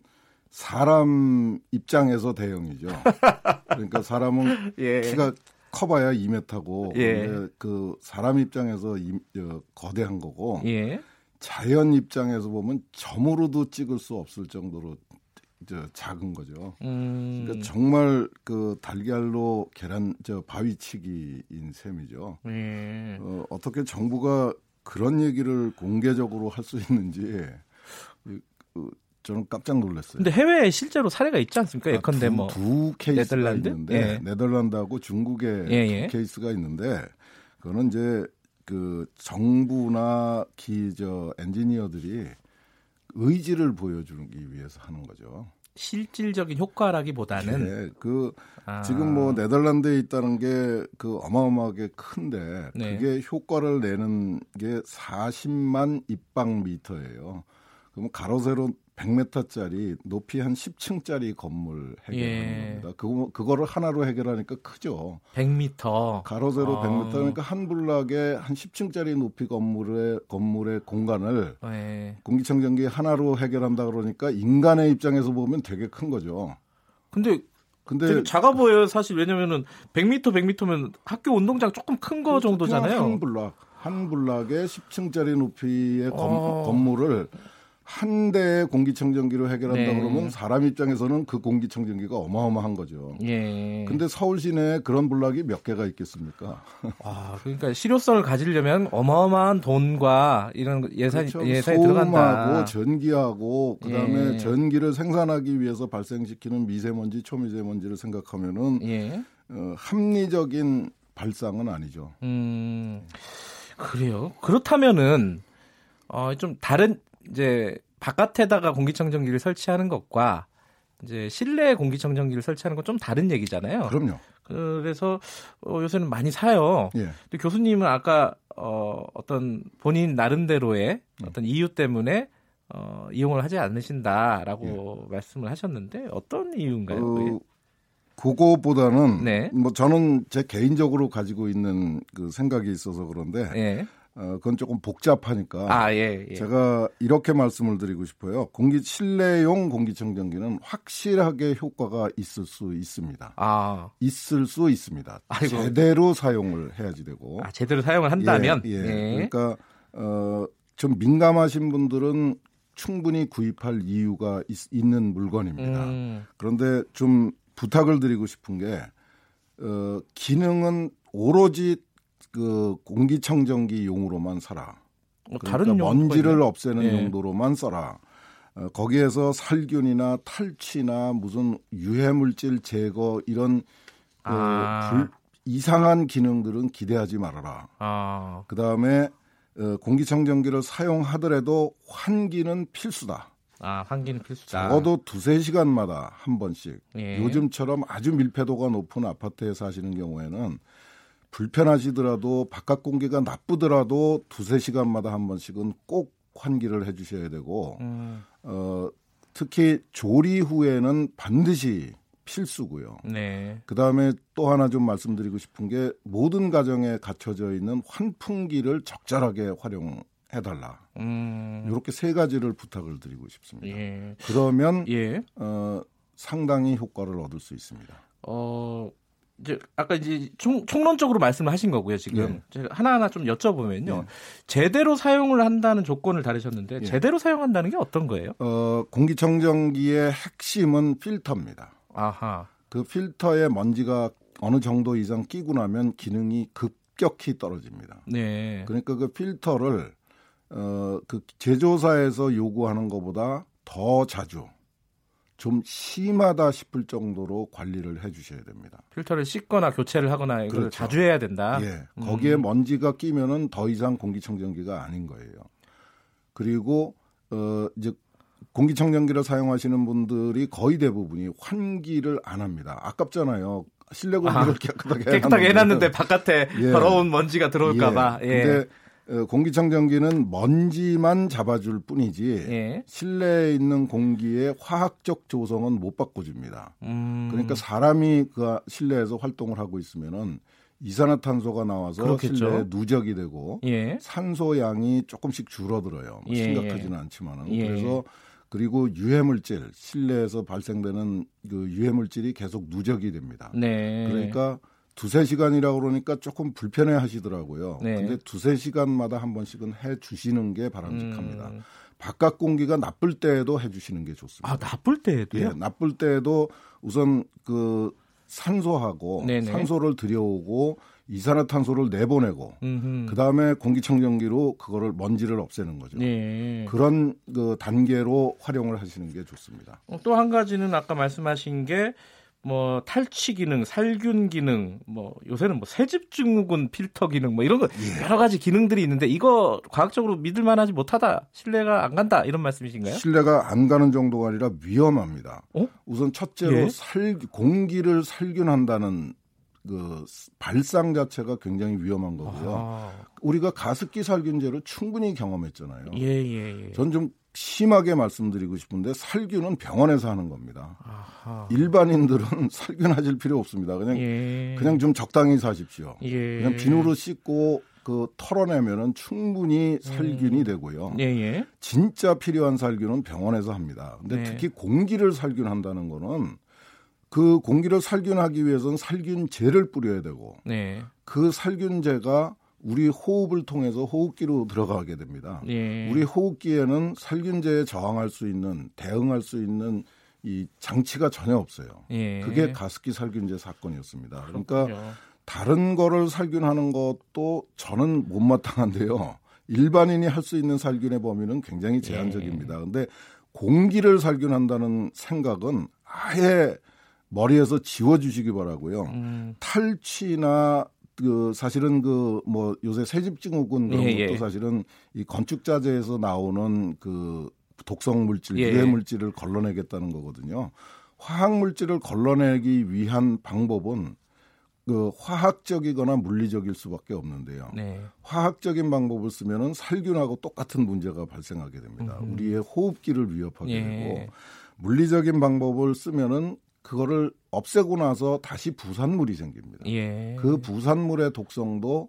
사람 입장에서 대형이죠. *laughs* 그러니까 사람은 예. 키가 커봐야 2m고 예. 그 사람 입장에서 이, 어, 거대한 거고 예. 자연 입장에서 보면 점으로도 찍을 수 없을 정도로 저 작은 거죠. 음. 그러니까 정말 그 달걀로 계란 저 바위치기인 셈이죠. 예. 어, 어떻게 정부가 그런 얘기를 공개적으로 할 수 있는지 이- 그, 저는 깜짝 놀랐어요. 근데 해외에 실제로 사례가 있지 않습니까? 아, 예컨대 두, 뭐. 두 케이스가 네덜란드? 있는데 예. 네덜란드하고 중국의 예, 예. 두 케이스가 있는데 그거는 이제 그 정부나 기저 엔지니어들이 의지를 보여주기 위해서 하는 거죠. 실질적인 효과라기보다는. 네, 그 아. 지금 뭐 네덜란드에 있다는 게 그 어마어마하게 큰데 네. 그게 효과를 내는 게 40만 입방미터예요. 그러면 가로 세로 100m짜리 높이 한 10층짜리 건물 해결하는 예. 겁니다. 그거 그거를 하나로 해결하니까 크죠. 100m. 가로 세로 아. 100m 그러니까 한 블락에 한 10층짜리 높이 건물의 건물의 공간을 예. 공기청정기 하나로 해결한다 그러니까 인간의 입장에서 보면 되게 큰 거죠. 근데 근데 되게 작아 보여요, 사실. 왜냐면은 100m, 100m면 학교 운동장 조금 큰 거 정도잖아요. 한 블락, 한 블락에 10층짜리 높이의 건, 어. 건물을 한 대의 공기청정기로 해결한다 네. 그러면 사람 입장에서는 그 공기청정기가 어마어마한 거죠. 예. 근데 서울 시내에 그런 블락이 몇 개가 있겠습니까? *laughs* 아, 그러니까 실효성을 가지려면 어마어마한 돈과 이런 예산이 그렇죠. 예산이 들어간다. 전기하고 그다음에 예. 전기를 생산하기 위해서 발생시키는 미세먼지, 초미세먼지를 생각하면은 예. 어, 합리적인 발상은 아니죠. 음. 그래요. 그렇다면은 어, 좀 다른 이제 바깥에다가 공기청정기를 설치하는 것과 이제 실내 공기청정기를 설치하는 건 좀 다른 얘기잖아요. 그럼요. 그래서 어, 요새는 많이 사요. 예. 근데 교수님은 아까 어, 어떤 본인 나름대로의 음. 어떤 이유 때문에 어, 이용을 하지 않으신다라고 예. 말씀을 하셨는데 어떤 이유인가요? 어, 그거보다는 네. 뭐 저는 제 개인적으로 가지고 있는 그 생각이 있어서 그런데 예. 어, 그건 조금 복잡하니까 아, 예, 예. 제가 이렇게 말씀을 드리고 싶어요. 공기 실내용 공기청정기는 확실하게 효과가 있을 수 있습니다. 아, 있을 수 있습니다. 아이고. 제대로 사용을 해야지 되고. 아, 제대로 사용을 한다면 예, 예. 예. 그러니까 어, 좀 민감하신 분들은 충분히 구입할 이유가 있, 는 물건입니다. 음, 그런데 좀 부탁을 드리고 싶은 게 어, 기능은 오로지 그 공기청정기 용으로만 사라. 뭐 그러니까 다른 먼지를? 없애는 예. 용도로만 써라. 어, 거기에서 살균이나 탈취나 무슨 유해물질 제거 이런 그 아. 불- 이상한 기능들은 기대하지 말아라. 아, 그 다음에 어, 공기청정기를 사용하더라도 환기는 필수다. 아, 환기는 필수다. 적어도 두세 시간마다 한 번씩. 예. 요즘처럼 아주 밀폐도가 높은 아파트에 사시는 경우에는 불편하시더라도 바깥 공기가 나쁘더라도 두세 시간마다 한 번씩은 꼭 환기를 해 주셔야 되고 음, 어, 특히 조리 후에는 반드시 필수고요. 네. 그 다음에 또 하나 좀 말씀드리고 싶은 게 모든 가정에 갖춰져 있는 환풍기를 적절하게 활용 해달라. 음, 이렇게 세 가지를 부탁을 드리고 싶습니다. 예. 그러면 예. 어, 상당히 효과를 얻을 수 있습니다. 어, 이제 아까 이제 총, 총론적으로 말씀을 하신 거고요, 지금. 예. 하나하나 좀 여쭤보면요. 예. 제대로 사용을 한다는 조건을 다루셨는데 예. 제대로 사용한다는 게 어떤 거예요? 어, 공기청정기의 핵심은 필터입니다. 아하. 그 필터에 먼지가 어느 정도 이상 끼고 나면 기능이 급격히 떨어집니다. 네. 그러니까 그 필터를 어, 그 제조사에서 요구하는 것보다 더 자주 좀 심하다 싶을 정도로 관리를 해 주셔야 됩니다. 필터를 씻거나 교체를 하거나 이걸 그렇죠. 자주 해야 된다. 예. 거기에 음. 먼지가 끼면은 더 이상 공기청정기가 아닌 거예요. 그리고 어 이제 공기청정기를 사용하시는 분들이 거의 대부분이 환기를 안 합니다. 아깝잖아요. 실내 공기를 아, 깨끗하게 깨끗하게 해놨는데 바깥에 예. 더러운 먼지가 들어올까봐. 예. 근데 어, 공기청정기는 먼지만 잡아줄 뿐이지 예. 실내에 있는 공기의 화학적 조성은 못 바꿔줍니다. 음. 그러니까 사람이 그 실내에서 활동을 하고 있으면은 이산화탄소가 나와서 그렇겠죠. 실내에 누적이 되고 예. 산소 양이 조금씩 줄어들어요. 뭐 예, 심각하지는 않지만은 예. 그래서 그리고 유해물질 실내에서 발생되는 그 유해물질이 계속 누적이 됩니다. 네. 그러니까 두세 시간이라고 그러니까 조금 불편해 하시더라고요. 네. 근데 두세 시간마다 한 번씩은 해 주시는 게 바람직합니다. 음. 바깥 공기가 나쁠 때에도 해 주시는 게 좋습니다. 아, 나쁠 때에도요? 예, 나쁠 때에도 우선 그 산소하고 네네. 산소를 들여오고 이산화탄소를 내보내고. 그 다음에 공기청정기로 그거를 먼지를 없애는 거죠. 네. 그런 그 단계로 활용을 하시는 게 좋습니다. 또 한 가지는 아까 말씀하신 게 뭐 탈취 기능, 살균 기능, 뭐 요새는 뭐 새집 증후군 필터 기능 뭐 이런 거 예. 여러 가지 기능들이 있는데 이거 과학적으로 믿을 만하지 못하다. 신뢰가 안 간다. 이런 말씀이신가요? 실내가 안 가는 정도가 아니라 위험합니다. 어? 우선 첫째로 예. 살 공기를 살균한다는 그 발상 자체가 굉장히 위험한 거고요. 아, 우리가 가습기 살균제를 충분히 경험했잖아요. 예, 예, 예. 전좀 심하게 말씀드리고 싶은데 살균은 병원에서 하는 겁니다. 아하. 일반인들은 *laughs* 살균하실 필요 없습니다. 그냥 예. 그냥 좀 적당히 사십시오. 예. 그냥 비누로 씻고 그 털어내면은 충분히 살균이 되고요. 예, 예. 진짜 필요한 살균은 병원에서 합니다. 근데 네. 특히 공기를 살균한다는 거는 그 공기를 살균하기 위해서는 살균제를 뿌려야 되고 네. 그 살균제가 우리 호흡을 통해서 호흡기로 들어가게 됩니다. 예. 우리 호흡기에는 살균제에 저항할 수 있는 대응할 수 있는 이 장치가 전혀 없어요. 예. 그게 가습기 살균제 사건이었습니다. 그러니까 그렇군요. 다른 거를 살균하는 것도 저는 못마땅한데요. 일반인이 할 수 있는 살균의 범위는 굉장히 제한적입니다. 근데 공기를 살균한다는 생각은 아예 머리에서 지워주시기 바라고요. 음. 탈취나 그 사실은 그 뭐 요새 새집 증후군 그런 예, 것도 예. 사실은 이 건축 자재에서 나오는 그 독성 물질, 예. 유해 물질을 걸러내겠다는 거거든요. 화학 물질을 걸러내기 위한 방법은 그 화학적이거나 물리적일 수밖에 없는데요. 네. 화학적인 방법을 쓰면은 살균하고 똑같은 문제가 발생하게 됩니다. 음흠. 우리의 호흡기를 위협하게 예. 되고 물리적인 방법을 쓰면은 그거를 없애고 나서 다시 부산물이 생깁니다. 예. 그 부산물의 독성도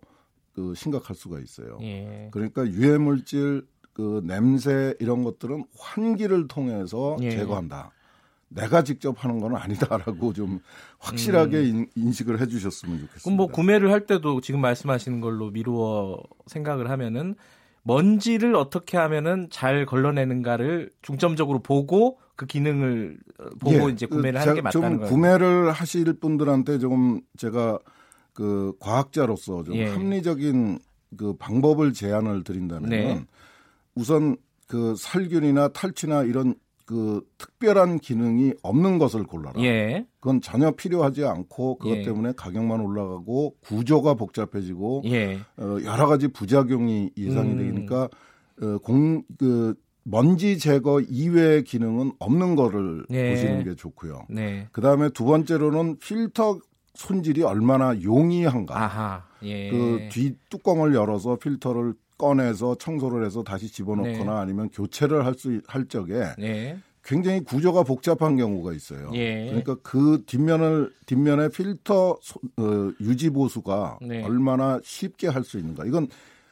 그 심각할 수가 있어요. 예. 그러니까 유해 물질, 그 냄새 이런 것들은 환기를 통해서 예. 제거한다. 내가 직접 하는 건 아니다라고 좀 확실하게 인, 인식을 해주셨으면 좋겠습니다. 음. 그럼 뭐 구매를 할 때도 지금 말씀하시는 걸로 미루어 생각을 하면은 먼지를 어떻게 하면은 잘 걸러내는가를 중점적으로 보고 그 기능을 어, 보고 예, 이제 그 구매를 하는 게 맞다는 좀 거예요. 구매를 하실 분들한테 조금 제가 그 과학자로서 좀 예. 합리적인 그 방법을 제안을 드린다면 네. 은 우선 그 살균이나 탈취나 이런 그 특별한 기능이 없는 것을 골라라. 예. 그건 전혀 필요하지 않고 그것 예. 때문에 가격만 올라가고 구조가 복잡해지고 예. 어, 여러 가지 부작용이 예상이 음. 되니까 어, 공, 그 먼지 제거 이외의 기능은 없는 거를 예. 보시는 게 좋고요. 네. 그 다음에 두 번째로는 필터 손질이 얼마나 용이한가. 아하. 예. 그뒤 뚜껑을 열어서 필터를 꺼내서 청소를 해서 다시 집어넣거나 네. 아니면 교체를 할수할 적에 네. 굉장히 구조가 복잡한 경우가 있어요. 예. 그러니까 그 뒷면을 뒷면에 필터 소, 어, 유지 보수가 네. 얼마나 쉽게 할 수 있는가. 이건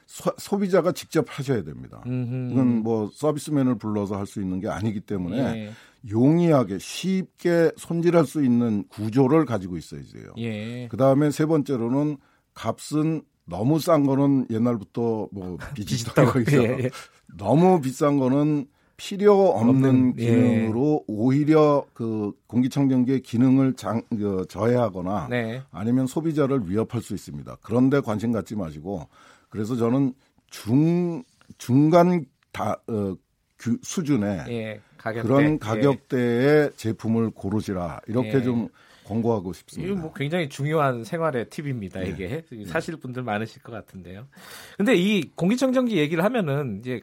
소, 비자가 직접 하셔야 됩니다. 음흠. 이건 뭐 서비스맨을 불러서 할 수 있는 게 아니기 때문에 예. 용이하게 쉽게 손질할 수 있는 구조를 가지고 있어야 돼요. 예. 그 다음에 세 번째로는 값은 너무 싼 거는 옛날부터 뭐 *laughs* 비지다고 있어. 예, 예. 너무 비싼 거는 필요 없는 없는, 예. 기능으로 오히려 그 공기청정기의 기능을 장, 그, 저해하거나 네. 아니면 소비자를 위협할 수 있습니다. 그런데 관심 갖지 마시고 그래서 저는 중 중간 다 어, 그 수준의 예. 가격대. 그런 예. 가격대의 제품을 고르시라 이렇게 예. 좀 권고하고 싶습니다. 이거 뭐 굉장히 중요한 생활의 팁입니다. 네. 이게 사실 분들 많으실 것 같은데요. 근데 이 공기청정기 얘기를 하면은 이제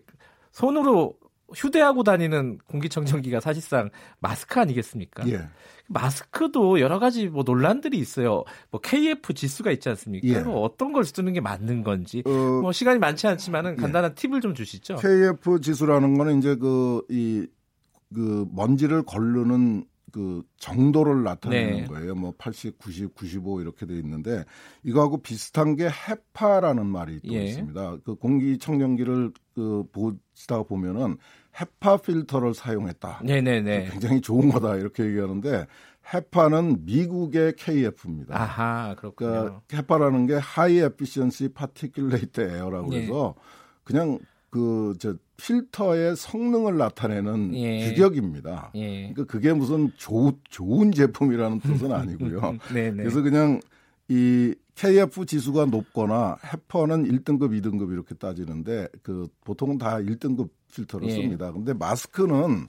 손으로 휴대하고 다니는 공기청정기가 사실상 마스크 아니겠습니까? 예. 마스크도 여러 가지 뭐 논란들이 있어요. 뭐 KF 지수가 있지 않습니까? 예. 뭐 어떤 걸 쓰는 게 맞는 건지. 어, 뭐 시간이 많지 않지만은 예. 간단한 팁을 좀 주시죠. KF 지수라는 거는 이제 그 이그 먼지를 걸르는 그 정도를 나타내는 네. 거예요. 뭐 80, 90, 95 이렇게 돼 있는데 이거하고 비슷한 게 헤파라는 말이 또 예. 있습니다. 그 공기 청정기를 그 보시다 보면은 헤파 필터를 사용했다. 네네네. 굉장히 좋은 거다 이렇게 얘기하는데 헤파는 미국의 KF입니다. 아하 그렇군요. 그러니까 헤파라는 게 high efficiency particulate air라고 예. 그래서 그냥 그저 필터의 성능을 나타내는 예. 규격입니다. 예. 그러니까 그게 무슨 조, 좋은 제품이라는 뜻은 아니고요. 네네. *laughs* 그래서 그냥 이 KF 지수가 높거나 헤퍼는 1등급, 2등급 이렇게 따지는데 그 보통은 다 1등급 필터를 예. 씁니다. 근데 마스크는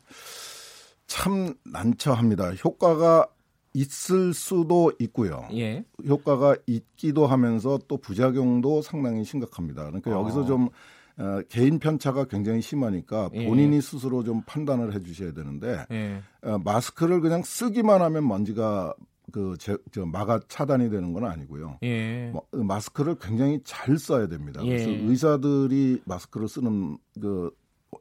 참 난처합니다. 효과가 있을 수도 있고요. 예. 효과가 있기도 하면서 또 부작용도 상당히 심각합니다. 그러니까 어. 여기서 좀 어, 개인 편차가 굉장히 심하니까 예. 본인이 스스로 좀 판단을 해주셔야 되는데 예. 어, 마스크를 그냥 쓰기만 하면 먼지가 그 제, 저 막아 차단이 되는 건 아니고요. 예. 뭐, 어, 마스크를 굉장히 잘 써야 됩니다. 그래서 예. 의사들이 마스크를 쓰는 그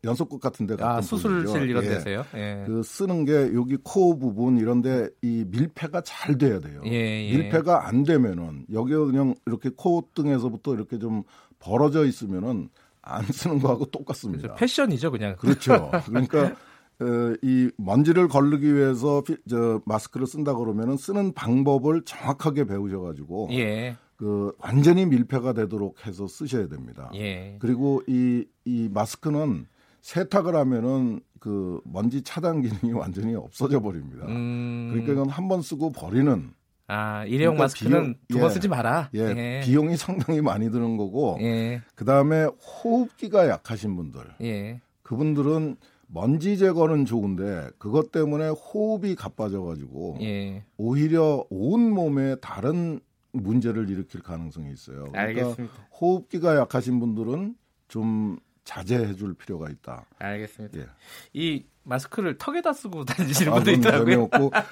연속극 같은데 아 수술실. 이런 예. 데서요. 예. 그 쓰는 게 여기 코 부분 이런데 이 밀폐가 잘 돼야 돼요. 예, 예. 밀폐가 안 되면은 여기가 그냥 이렇게 콧등에서부터 이렇게 좀 벌어져 있으면은 안 쓰는 거하고 똑같습니다. 그래서 패션이죠, 그냥. 그렇죠. *laughs* 그러니까 어, 이 먼지를 걸르기 위해서 피- 저 마스크를 쓴다 그러면은 쓰는 방법을 정확하게 배우셔가지고 예. 그 완전히 밀폐가 되도록 해서 쓰셔야 됩니다. 예. 그리고 이, 이 마스크는 세탁을 하면은 그 먼지 차단 기능이 완전히 없어져 버립니다. 음. 그러니까 이건 한 번 쓰고 버리는 아, 일회용 그러니까 마스크는 비용- 두번 예. 쓰지 마라. 예, 비용이 *laughs* 상당히 많이 드는 거고 예. 그 다음에 호흡기가 약하신 분들 예. 그분들은 먼지 제거는 좋은데 그것 때문에 호흡이 가빠져 가지고 예. 오히려 온 몸에 다른 문제를 일으킬 가능성이 있어요. 그러니까 알겠습니다. 호흡기가 약하신 분들은 좀 자제해 줄 필요가 있다. 알겠습니다. 예. 이 마스크를 턱에다 쓰고 다니시는 아, 분도 있더라고요.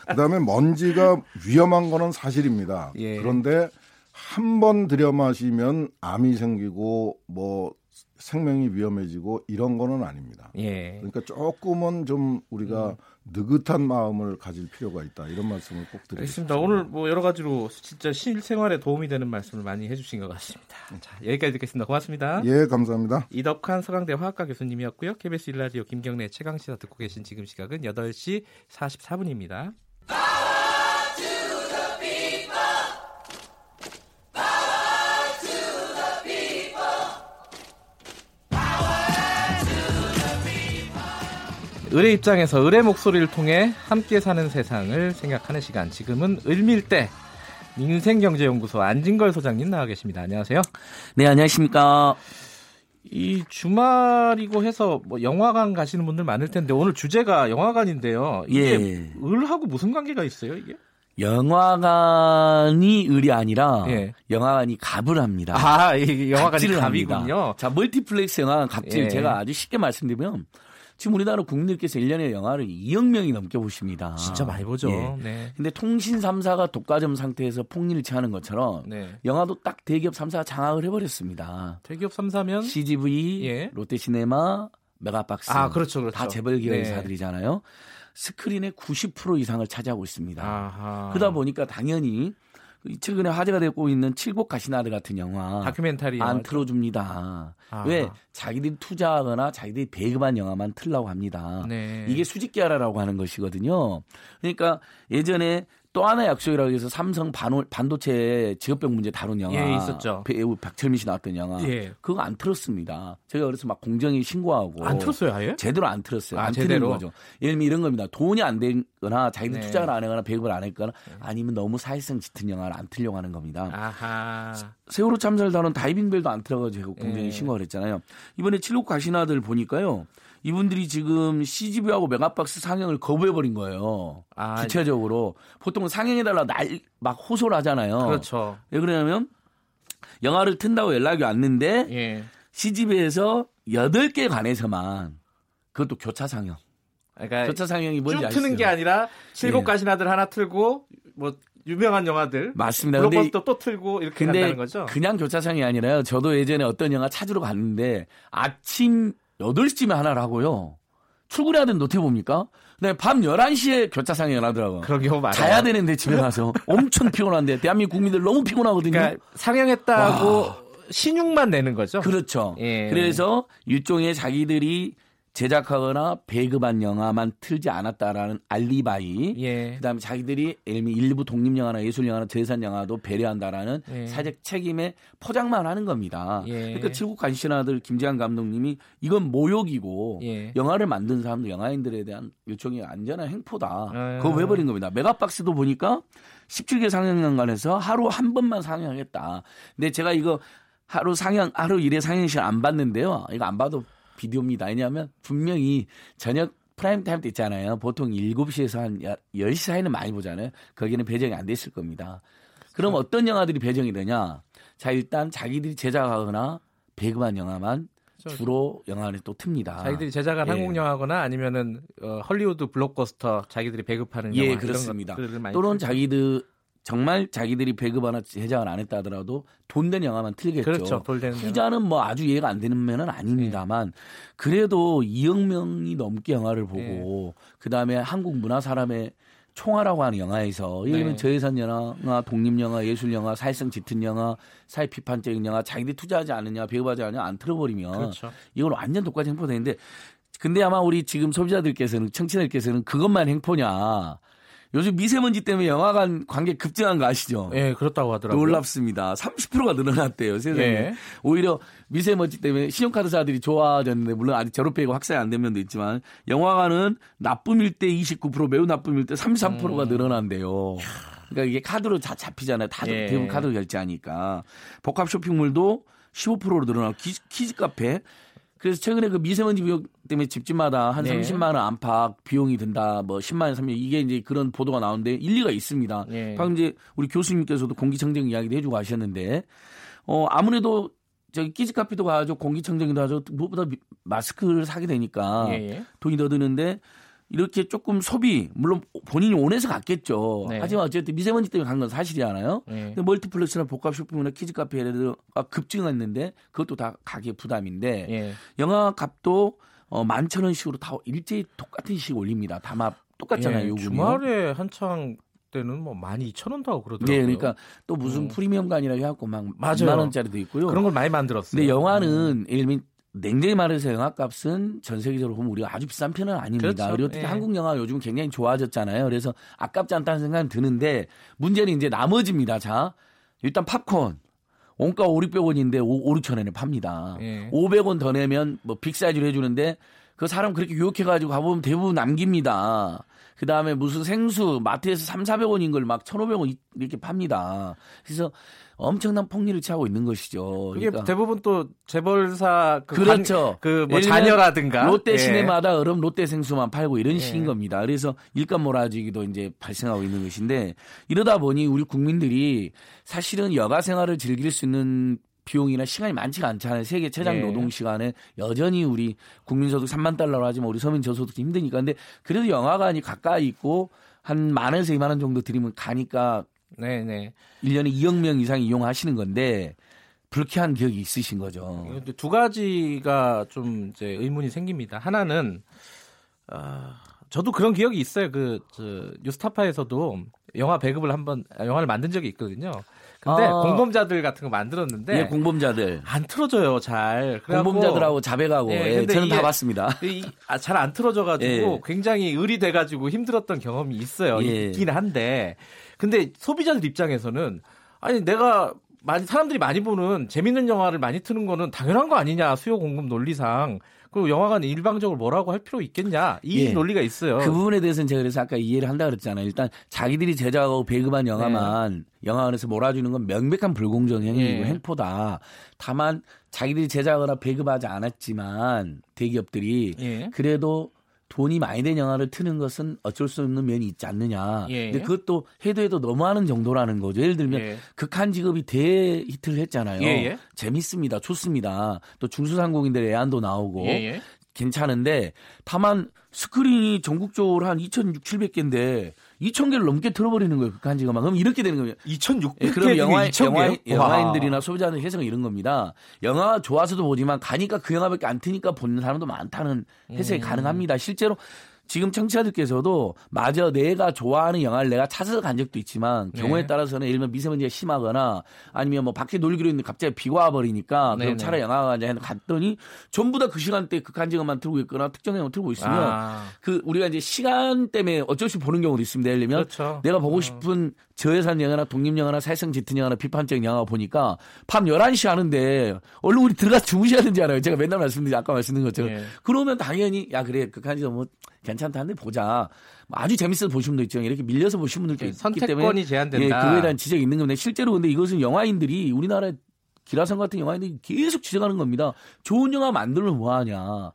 그다음에 먼지가 위험한 거는 사실입니다. 예. 그런데 한 번 들여 마시면 암이 생기고 뭐 생명이 위험해지고 이런 거는 아닙니다. 예. 그러니까 조금은 좀 우리가 느긋한 마음을 가질 필요가 있다. 이런 말씀을 꼭 드리겠습니다. 오늘 뭐 여러 가지로 진짜 실생활에 도움이 되는 말씀을 많이 해주신 것 같습니다. 자, 여기까지 듣겠습니다. 고맙습니다. 예, 감사합니다. 이덕환 서강대 화학과 교수님이었고요. KBS 일라디오 김경래 최강 시사 듣고 계신 지금 시각은 8시 44분입니다. 을의 입장에서 을의 목소리를 통해 함께 사는 세상을 생각하는 시간. 지금은 을밀대 민생경제연구소 안진걸 소장님 나와 계십니다. 안녕하세요. 네, 안녕하십니까. 이 주말이고 해서 뭐 영화관 가시는 분들 많을 텐데 오늘 주제가 영화관인데요. 이게 예. 을하고 무슨 관계가 있어요, 이게? 영화관이 을이 아니라 예. 영화관이 갑을 합니다. 아, 이 영화관이 갑이군요. 합니다. 자, 멀티플렉스 영화관 갑질 예. 제가 아주 쉽게 말씀드리면 지금 우리나라 국민들께서 1년에 영화를 2억 명이 넘게 보십니다. 진짜 많이 보죠. 예. 네. 근데 통신 3사가 독과점 상태에서 폭리를 취하는 것처럼 네. 영화도 딱 대기업 3사가 장악을 해버렸습니다. 대기업 3사면 CGV, 예. 롯데시네마, 메가박스 아, 그렇죠, 그렇죠. 다 재벌 기업 네. 스크린의 90% 이상을 차지하고 있습니다. 아하. 그러다 보니까 당연히 최근에 화제가 되고 있는 칠곡 가시나들 같은 영화 다큐멘터리 안 영화죠. 틀어줍니다. 아하. 왜 자기들이 투자하거나 자기들이 배급한 영화만 틀라고 합니다. 네. 이게 수직 계열화라고 하는 것이거든요. 그러니까 예전에 또 하나의 약속이라고 해서 삼성 반호, 반도체 직업병 문제 다룬 영화 예, 있었죠. 배우 박철민 씨 나왔던 영화 예. 그거 안 틀었습니다. 제가 그래서 막 공정위 신고하고 안 틀었어요, 아예? 제대로 안 틀었어요. 아, 안 제대로? 거죠. 예를 들면 이런 겁니다. 돈이 안 되거나 자기들 네. 투자를 안 하거나 배급을 안 했거나 아니면 너무 사회성 짙은 영화를 안 틀려고 하는 겁니다. 아하. 세월호 참사를 다룬 다이빙벨도 안 틀어가지고 공정위 예. 신고를 했잖아요. 이번에 칠곡 가시나들 보니까요. 이분들이 지금 CGV하고 메가박스 상영을 거부해버린 거예요. 아, 구체적으로. 보통 상영해달라 날, 막 호소를 하잖아요. 그렇죠. 왜 그러냐면 영화를 튼다고 연락이 왔는데 예. CGV에서 8개 관에서만 그것도 교차 상영. 그러니까 교차 상영이 뭔지 쭉 아시죠? 트는 게 아니라 칠곡 예. 가시나들 하나 틀고 뭐 유명한 영화들 맞습니다. 블록버스터 또 틀고 이렇게 근데 간다는 거죠. 그냥 교차상이 아니라요. 저도 예전에 어떤 영화 찾으러 갔는데 아침 8시쯤에 하나를 하고요. 출근해야 되는데 어떻게 봅니까? 네, 밤 11시에 교차상이 연하더라고요. 그런 경우 많아요. 자야 되는데 집에 가서 엄청 피곤한데 대한민국 국민들 너무 피곤하거든요. 그러니까 상영했다고 신용만 내는 거죠. 그렇죠. 예. 그래서 일종의 자기들이 제작하거나 배급한 영화만 틀지 않았다라는 알리바이. 예. 그다음에 자기들이 들면 일부 독립 영화나 예술 영화나 재산 영화도 배려한다라는 예. 사회적 책임에 포장만 하는 겁니다. 예. 그러니까 칠국 간신아들 김재한 감독님이 이건 모욕이고 예. 영화를 만든 사람들 영화인들에 대한 요청이 안전한 행포다. 아. 그거 왜 버린 겁니다. 메가박스도 보니까 17개 상영관에서 하루 한 번만 상영하겠다. 근데 제가 이거 하루 상영 하루 일회 상영 시간 안 봤는데요. 이거 안 봐도 비디오입니다. 왜냐하면 분명히 저녁 프라임 타임 때 있잖아요. 보통 7시에서 한 10시 사이는 많이 보잖아요. 거기는 배정이 안 됐을 겁니다. 그럼 어떤 영화들이 배정이 되냐? 자, 일단 자기들이 제작하거나 배급한 영화만 주로 영화를 또 틉니다. 자기들이 제작한 예. 한국 영화거나 아니면은 어, 헐리우드 블록버스터 자기들이 배급하는 영화 예, 이런 그렇습니다. 또는. 자기들 정말 자기들이 배급 하나 제작을 안 했다 하더라도 돈 된 영화만 틀겠죠. 그렇죠. 돌 되는 후자는 뭐 아주 이해가 안 되는 면은 아닙니다만 그래도 2억 명이 넘게 영화를 보고 그다음에 한국 문화 사람의 총화라고 하는 영화에서 예를 들면 네. 저예산 영화, 독립 영화, 예술 영화, 사회성 짙은 영화, 사회 비판적인 영화, 자기들이 투자하지 않느냐, 배급하지 않느냐 안 틀어버리면 그렇죠. 이건 완전 독과점 행포 되는데 근데 아마 우리 지금 소비자들께서는 청취자들께서는 그것만 행포냐. 요즘 미세먼지 때문에 영화관 관객 급증한 거 아시죠? 예, 그렇다고 하더라고요. 놀랍습니다. 30%가 늘어났대요, 세상에. 예. 오히려 미세먼지 때문에 신용카드사들이 좋아졌는데, 물론 아직 제로페이가 확산이 안 된 면도 있지만, 영화관은 나쁨일 때 29%, 매우 나쁨일 때 33%가 늘어난대요. 그러니까 이게 카드로 다 잡히잖아요. 다들 음. 예. 대부분 카드로 결제하니까. 복합 쇼핑몰도 15%로 늘어나고, 키, 키즈 카페. 그래서 최근에 그 미세먼지 비용 때문에 집집마다 한 네. 30만 원 안팎 비용이 든다. 뭐 10만 원, 3만 이게 이제 그런 보도가 나오는데 일리가 있습니다. 예. 방금 이제 우리 교수님께서도 공기청정 이야기도 해주고 하셨는데 어 아무래도 저기 키즈카페도 가죠 공기청정기도 하죠 무엇보다 미- 마스크를 사게 되니까 예, 예. 돈이 더 드는데 이렇게 조금 소비 물론 본인이 원해서 갔겠죠. 네. 하지만 어쨌든 미세먼지 때문에 간 건 사실이잖아요. 예. 근데 멀티플렉스나 복합 쇼핑이나 키즈 카페가 급증했는데 그것도 다 가게 부담인데 예. 영화 값도 어, 만천 원씩으로 다 일제히 똑같은 식 올립니다. 다만 똑같잖아요. 예, 요금이. 주말에 한창 때는 뭐 12,000원도 하고 그러더라고요. 네, 그러니까 또 무슨 음. 프리미엄관이라 해갖고 막 맞아요. 2만 원짜리도 있고요. 그런 걸 많이 만들었어요. 근데 영화는 예를 들면 냉정히 말해서 영화 값은 전 세계적으로 보면 우리가 아주 비싼 편은 아닙니다. 그렇죠. 그리고 예. 한국 영화 요즘 굉장히 좋아졌잖아요. 그래서 아깝지 않다는 생각은 드는데 문제는 이제 나머지입니다. 자, 일단 팝콘. 원가 5, 600원인데 5, 5 6천 원에 팝니다. 예. 500원 더 내면 뭐 빅사이즈로 해주는데 그 사람 그렇게 유혹해가지고 가보면 대부분 남깁니다. 그 다음에 무슨 생수 마트에서 3, 400원인 걸 막 1,500원 이렇게 팝니다. 그래서 엄청난 폭리를 취하고 있는 것이죠. 이게 그러니까 대부분 또 재벌사 그 그렇죠. 그뭐 예를 들면 자녀라든가 롯데 예. 시네마다 얼음 롯데 생수만 팔고 이런 예. 식인 겁니다. 그래서 일감 몰아주기도 이제 발생하고 있는 것인데 이러다 보니 우리 국민들이 사실은 여가 생활을 즐길 수 있는 비용이나 시간이 많지가 않잖아요. 세계 최장 예. 노동 시간에 여전히 우리 국민소득 3만 달러로 하지만 우리 서민 저소득 힘드니까. 근데 그래도 영화관이 가까이 있고 한만 원에서 2만 원 정도 드리면 가니까 네네. 1년에 2억 명 이상 이용하시는 건데 불쾌한 기억이 있으신 거죠. 두 가지가 좀 이제 의문이 생깁니다. 하나는 아, 저도 그런 기억이 있어요. 그 저, 뉴스타파에서도 영화 배급을 한번 아, 영화를 만든 적이 있거든요. 근데 아. 공범자들 같은 거 만들었는데 예, 공범자들. 안 틀어져요, 잘. 공범자들하고 자백하고 예, 예, 저는 다 봤습니다. 아, 잘안 틀어져가지고 예. 굉장히 의리돼가지고 힘들었던 경험이 있어요. 예. 있긴 한데 근데 소비자들 입장에서는 아니 내가 많이 사람들이 많이 보는 재밌는 영화를 많이 트는 거는 당연한 거 아니냐 수요 공급 논리상 그리고 영화관 일방적으로 뭐라고 할 필요 있겠냐 이 예. 논리가 있어요. 그 부분에 대해서는 제가 그래서 아까 이해를 한다 그랬잖아요. 일단 자기들이 제작하고 배급한 영화만 영화관에서 몰아주는 건 명백한 불공정 행위이고 예. 행포다. 다만 자기들이 제작하거나 배급하지 않았지만 대기업들이 예. 그래도 돈이 많이 된 영화를 트는 것은 어쩔 수 없는 면이 있지 않느냐. 예. 근데 그것도 해도 해도 너무하는 정도라는 거죠. 예를 들면 예. 극한 직업이 대히트를 했잖아요. 예, 예. 재밌습니다. 좋습니다. 또 중소상공인들의 애안도 나오고 예, 예. 괜찮은데 다만 스크린이 전국적으로 한 2,600개인데 2,000개를 넘게 틀어버리는 거예요. 극한 직업만. 그럼 이렇게 되는 거예요. 2,600개 예, 그럼 영화, 2,000개요? 영화, 와. 영화 인들이나 소비자들 해석은 이런 겁니다. 영화 좋아서도 보지만 가니까 그 영화밖에 안 트니까 보는 사람도 많다는 해석이 음. 가능합니다. 실제로 지금 청취자들께서도 마저 내가 좋아하는 영화를 내가 찾아서 간 적도 있지만 경우에 네. 따라서는 예를 들면 미세먼지가 심하거나 아니면 뭐 밖에 놀기로 했는데 갑자기 비가 와버리니까. 그럼 차라리 영화관에 갔더니 전부 다 그 시간대에 극한 직업만 틀고 있거나 특정 영화 틀고 있으면 아, 그 우리가 이제 시간 때문에 어쩔 수 없이 보는 경우도 있습니다. 예를 들면 그렇죠. 내가 보고 싶은 저예산 영화나 독립 영화나 사회성 짙은 영화나 비판적 영화 보니까 밤 11시 하는데 얼른 우리 들어가서 주무셔야 되는지 알아요. 제가 맨날 말씀드린 아까 말씀드린 것처럼. 예. 그러면 당연히 야 그래 극한 직업 뭐 괜찮다는데 보자. 뭐 아주 재밌어서 보신 분도 있죠. 이렇게 밀려서 보신 분들도 있기 때문에 선택권이 제한된다. 예, 그거에 대한 지적이 있는 건데 실제로 근데 이것은 영화인들이 우리나라의 기라성 같은 영화인들이 계속 지적하는 겁니다. 좋은 영화 만들면 뭐 하냐.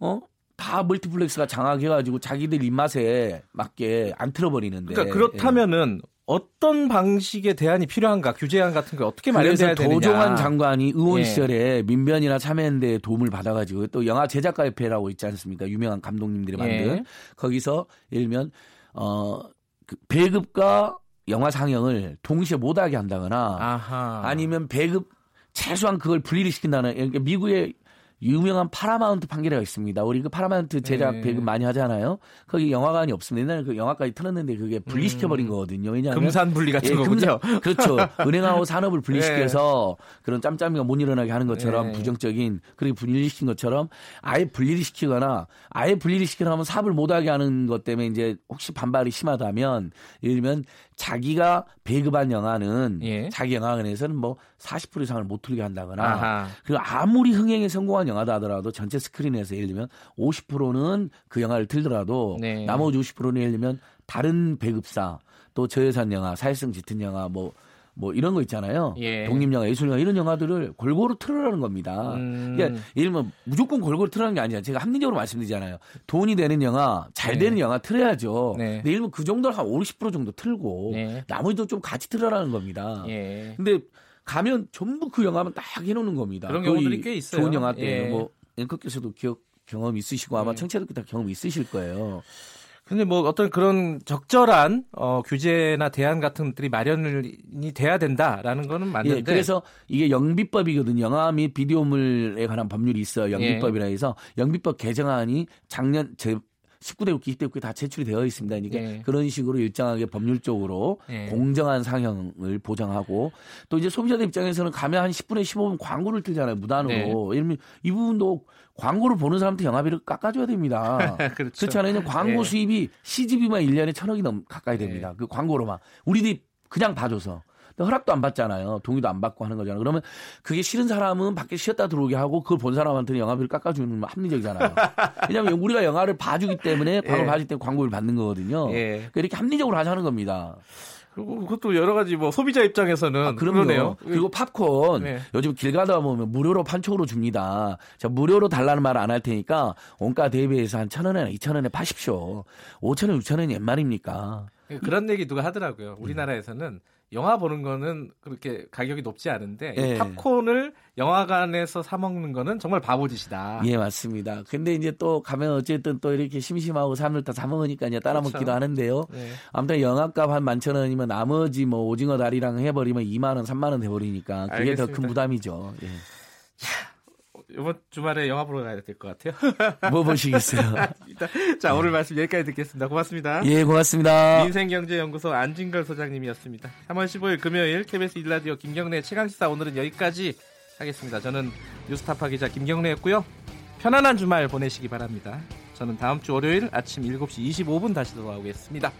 어? 다 멀티플렉스가 장악해가지고 자기들 입맛에 맞게 안 틀어버리는데. 그러니까 그렇다면은 어떤 방식의 대안이 필요한가 규제안 같은 게 어떻게 마련돼야 되느냐. 도종환 장관이 의원 예. 시절에 민변이나 참여연대의 도움을 받아가지고 또 영화 제작가협회라고 있지 않습니까? 유명한 감독님들이 만든 예. 거기서 예를 들면 어그 배급과 영화 상영을 동시에 못하게 한다거나 아하. 아니면 배급 최소한 그걸 분리를 시킨다는 그러니까 미국의 유명한 파라마운트 판결례가 있습니다. 우리 그 파라마운트 제작 네. 배급 많이 하잖아요. 거기 영화관이 없습니다. 옛날에 그 영화까지 틀었는데 그게 분리시켜 버린 거거든요. 왜냐하면 금산 분리 같은 예, 거군요. 금산- *laughs* 그렇죠. 은행하고 산업을 분리시켜서 그런 짬짜미가 못 일어나게 하는 것처럼 네. 부정적인 그렇게 분리시킨 것처럼 아예 분리를 시키거나 아예 분리를 시키려 하면 사업을 못하게 하는 것 때문에 이제 혹시 반발이 심하다면 예를 들면 자기가 배급한 영화는 예. 자기 영화관에서는 뭐 40% 이상을 못 틀게 한다거나 아하. 그리고 아무리 흥행에 성공한 영화다 하더라도 전체 스크린에서 예를 들면 50%는 그 영화를 틀더라도 네. 나머지 50%는 예를 들면 다른 배급사 또 저예산 영화, 사회성 짙은 영화 뭐 뭐 이런 거 있잖아요. 예. 독립영화, 예술영화 이런 영화들을 골고루 틀으라는 겁니다. 음. 그러니까 예를 들면 무조건 골고루 틀으라는 게 아니라 제가 합리적으로 말씀드리잖아요. 돈이 되는 영화, 잘 네. 되는 영화 틀어야죠. 네. 근데 예를 들면 그 정도를 한 50% 정도 틀고 네. 나머지도 좀 같이 틀으라는 겁니다. 예. 근데 가면 전부 그 영화만 딱 해놓는 겁니다. 그런 경우들이 꽤 있어요. 좋은 영화 때 예. 뭐 앵커께서도 기억 경험 있으시고 아마 예. 청취자들도 다 경험 있으실 거예요. 근데 뭐 어떤 그런 적절한 어, 규제나 대안 같은 것들이 마련이 돼야 된다라는 거는 맞는데 예, 그래서 이게 영비법이거든요. 영화 및 비디오물에 관한 법률이 있어요. 영비법이라 해서 영비법 개정안이 작년 제 19대 국회, 20대 국회 다 제출이 되어 있습니다. 그러니까 예. 그런 식으로 일정하게 법률적으로 예. 공정한 상영을 보장하고 또 이제 소비자들 입장에서는 가면 한 10분에 15분 광고를 틀잖아요. 무단으로. 네. 예를 들면 이 부분도 광고를 보는 사람한테 영화비를 깎아줘야 됩니다. *laughs* 그렇죠. 그렇지 않으면 광고 예. 수입이 CGV만 1년에 천억이 넘 가까이 됩니다. 그 광고로만. 우리들이 그냥 봐줘서. 근데 허락도 안 받잖아요. 동의도 안 받고 하는 거잖아요. 그러면 그게 싫은 사람은 밖에 쉬었다 들어오게 하고 그걸 본 사람한테는 영화비를 깎아주는 건 합리적이잖아요. 왜냐하면 우리가 영화를 봐주기 때문에 광고를 *laughs* 예. 봐주기 때문에 광고를 받는 거거든요. 예. 그러니까 이렇게 합리적으로 하자는 겁니다. 그리고 그것도 여러 가지 뭐 소비자 입장에서는 아. 그러네요. 그리고 팝콘 네. 요즘 길 가다 보면 무료로 판촉으로 줍니다. 자, 무료로 달라는 말 안 할 테니까 원가 대비해서 한 천 원이나 이천 원에 파십시오. 오천 원, 육천 원이 옛말입니까? 그런 얘기 누가 하더라고요. 우리나라에서는 영화 보는 거는 그렇게 가격이 높지 않은데 이 예. 팝콘을 영화관에서 사 먹는 거는 정말 바보짓이다. 예, 맞습니다. 근데 이제 또 가면 어쨌든 또 이렇게 심심하고 사람들 다 사 먹으니까 이제 따라 그렇죠. 먹기도 하는데요. 네. 아무튼 영화값 한 만천 원이면 나머지 뭐 오징어 다리랑 해버리면 2만 원, 3만 원 돼버리니까 그게 더. 큰 부담이죠. 예. 이번 주말에 영화 보러 가야 될 것 같아요. *laughs* 뭐 보시겠어요? *laughs* 자, 오늘 말씀 여기까지 듣겠습니다. 고맙습니다. 예, 고맙습니다. 민생경제연구소 안진걸 소장님이었습니다. 3월 15일 금요일 KBS 일라디오 김경래 최강시사 오늘은 여기까지 하겠습니다. 저는 뉴스타파 기자 김경래였고요. 편안한 주말 보내시기 바랍니다. 저는 다음 주 월요일 아침 7시 25분 다시 돌아오겠습니다.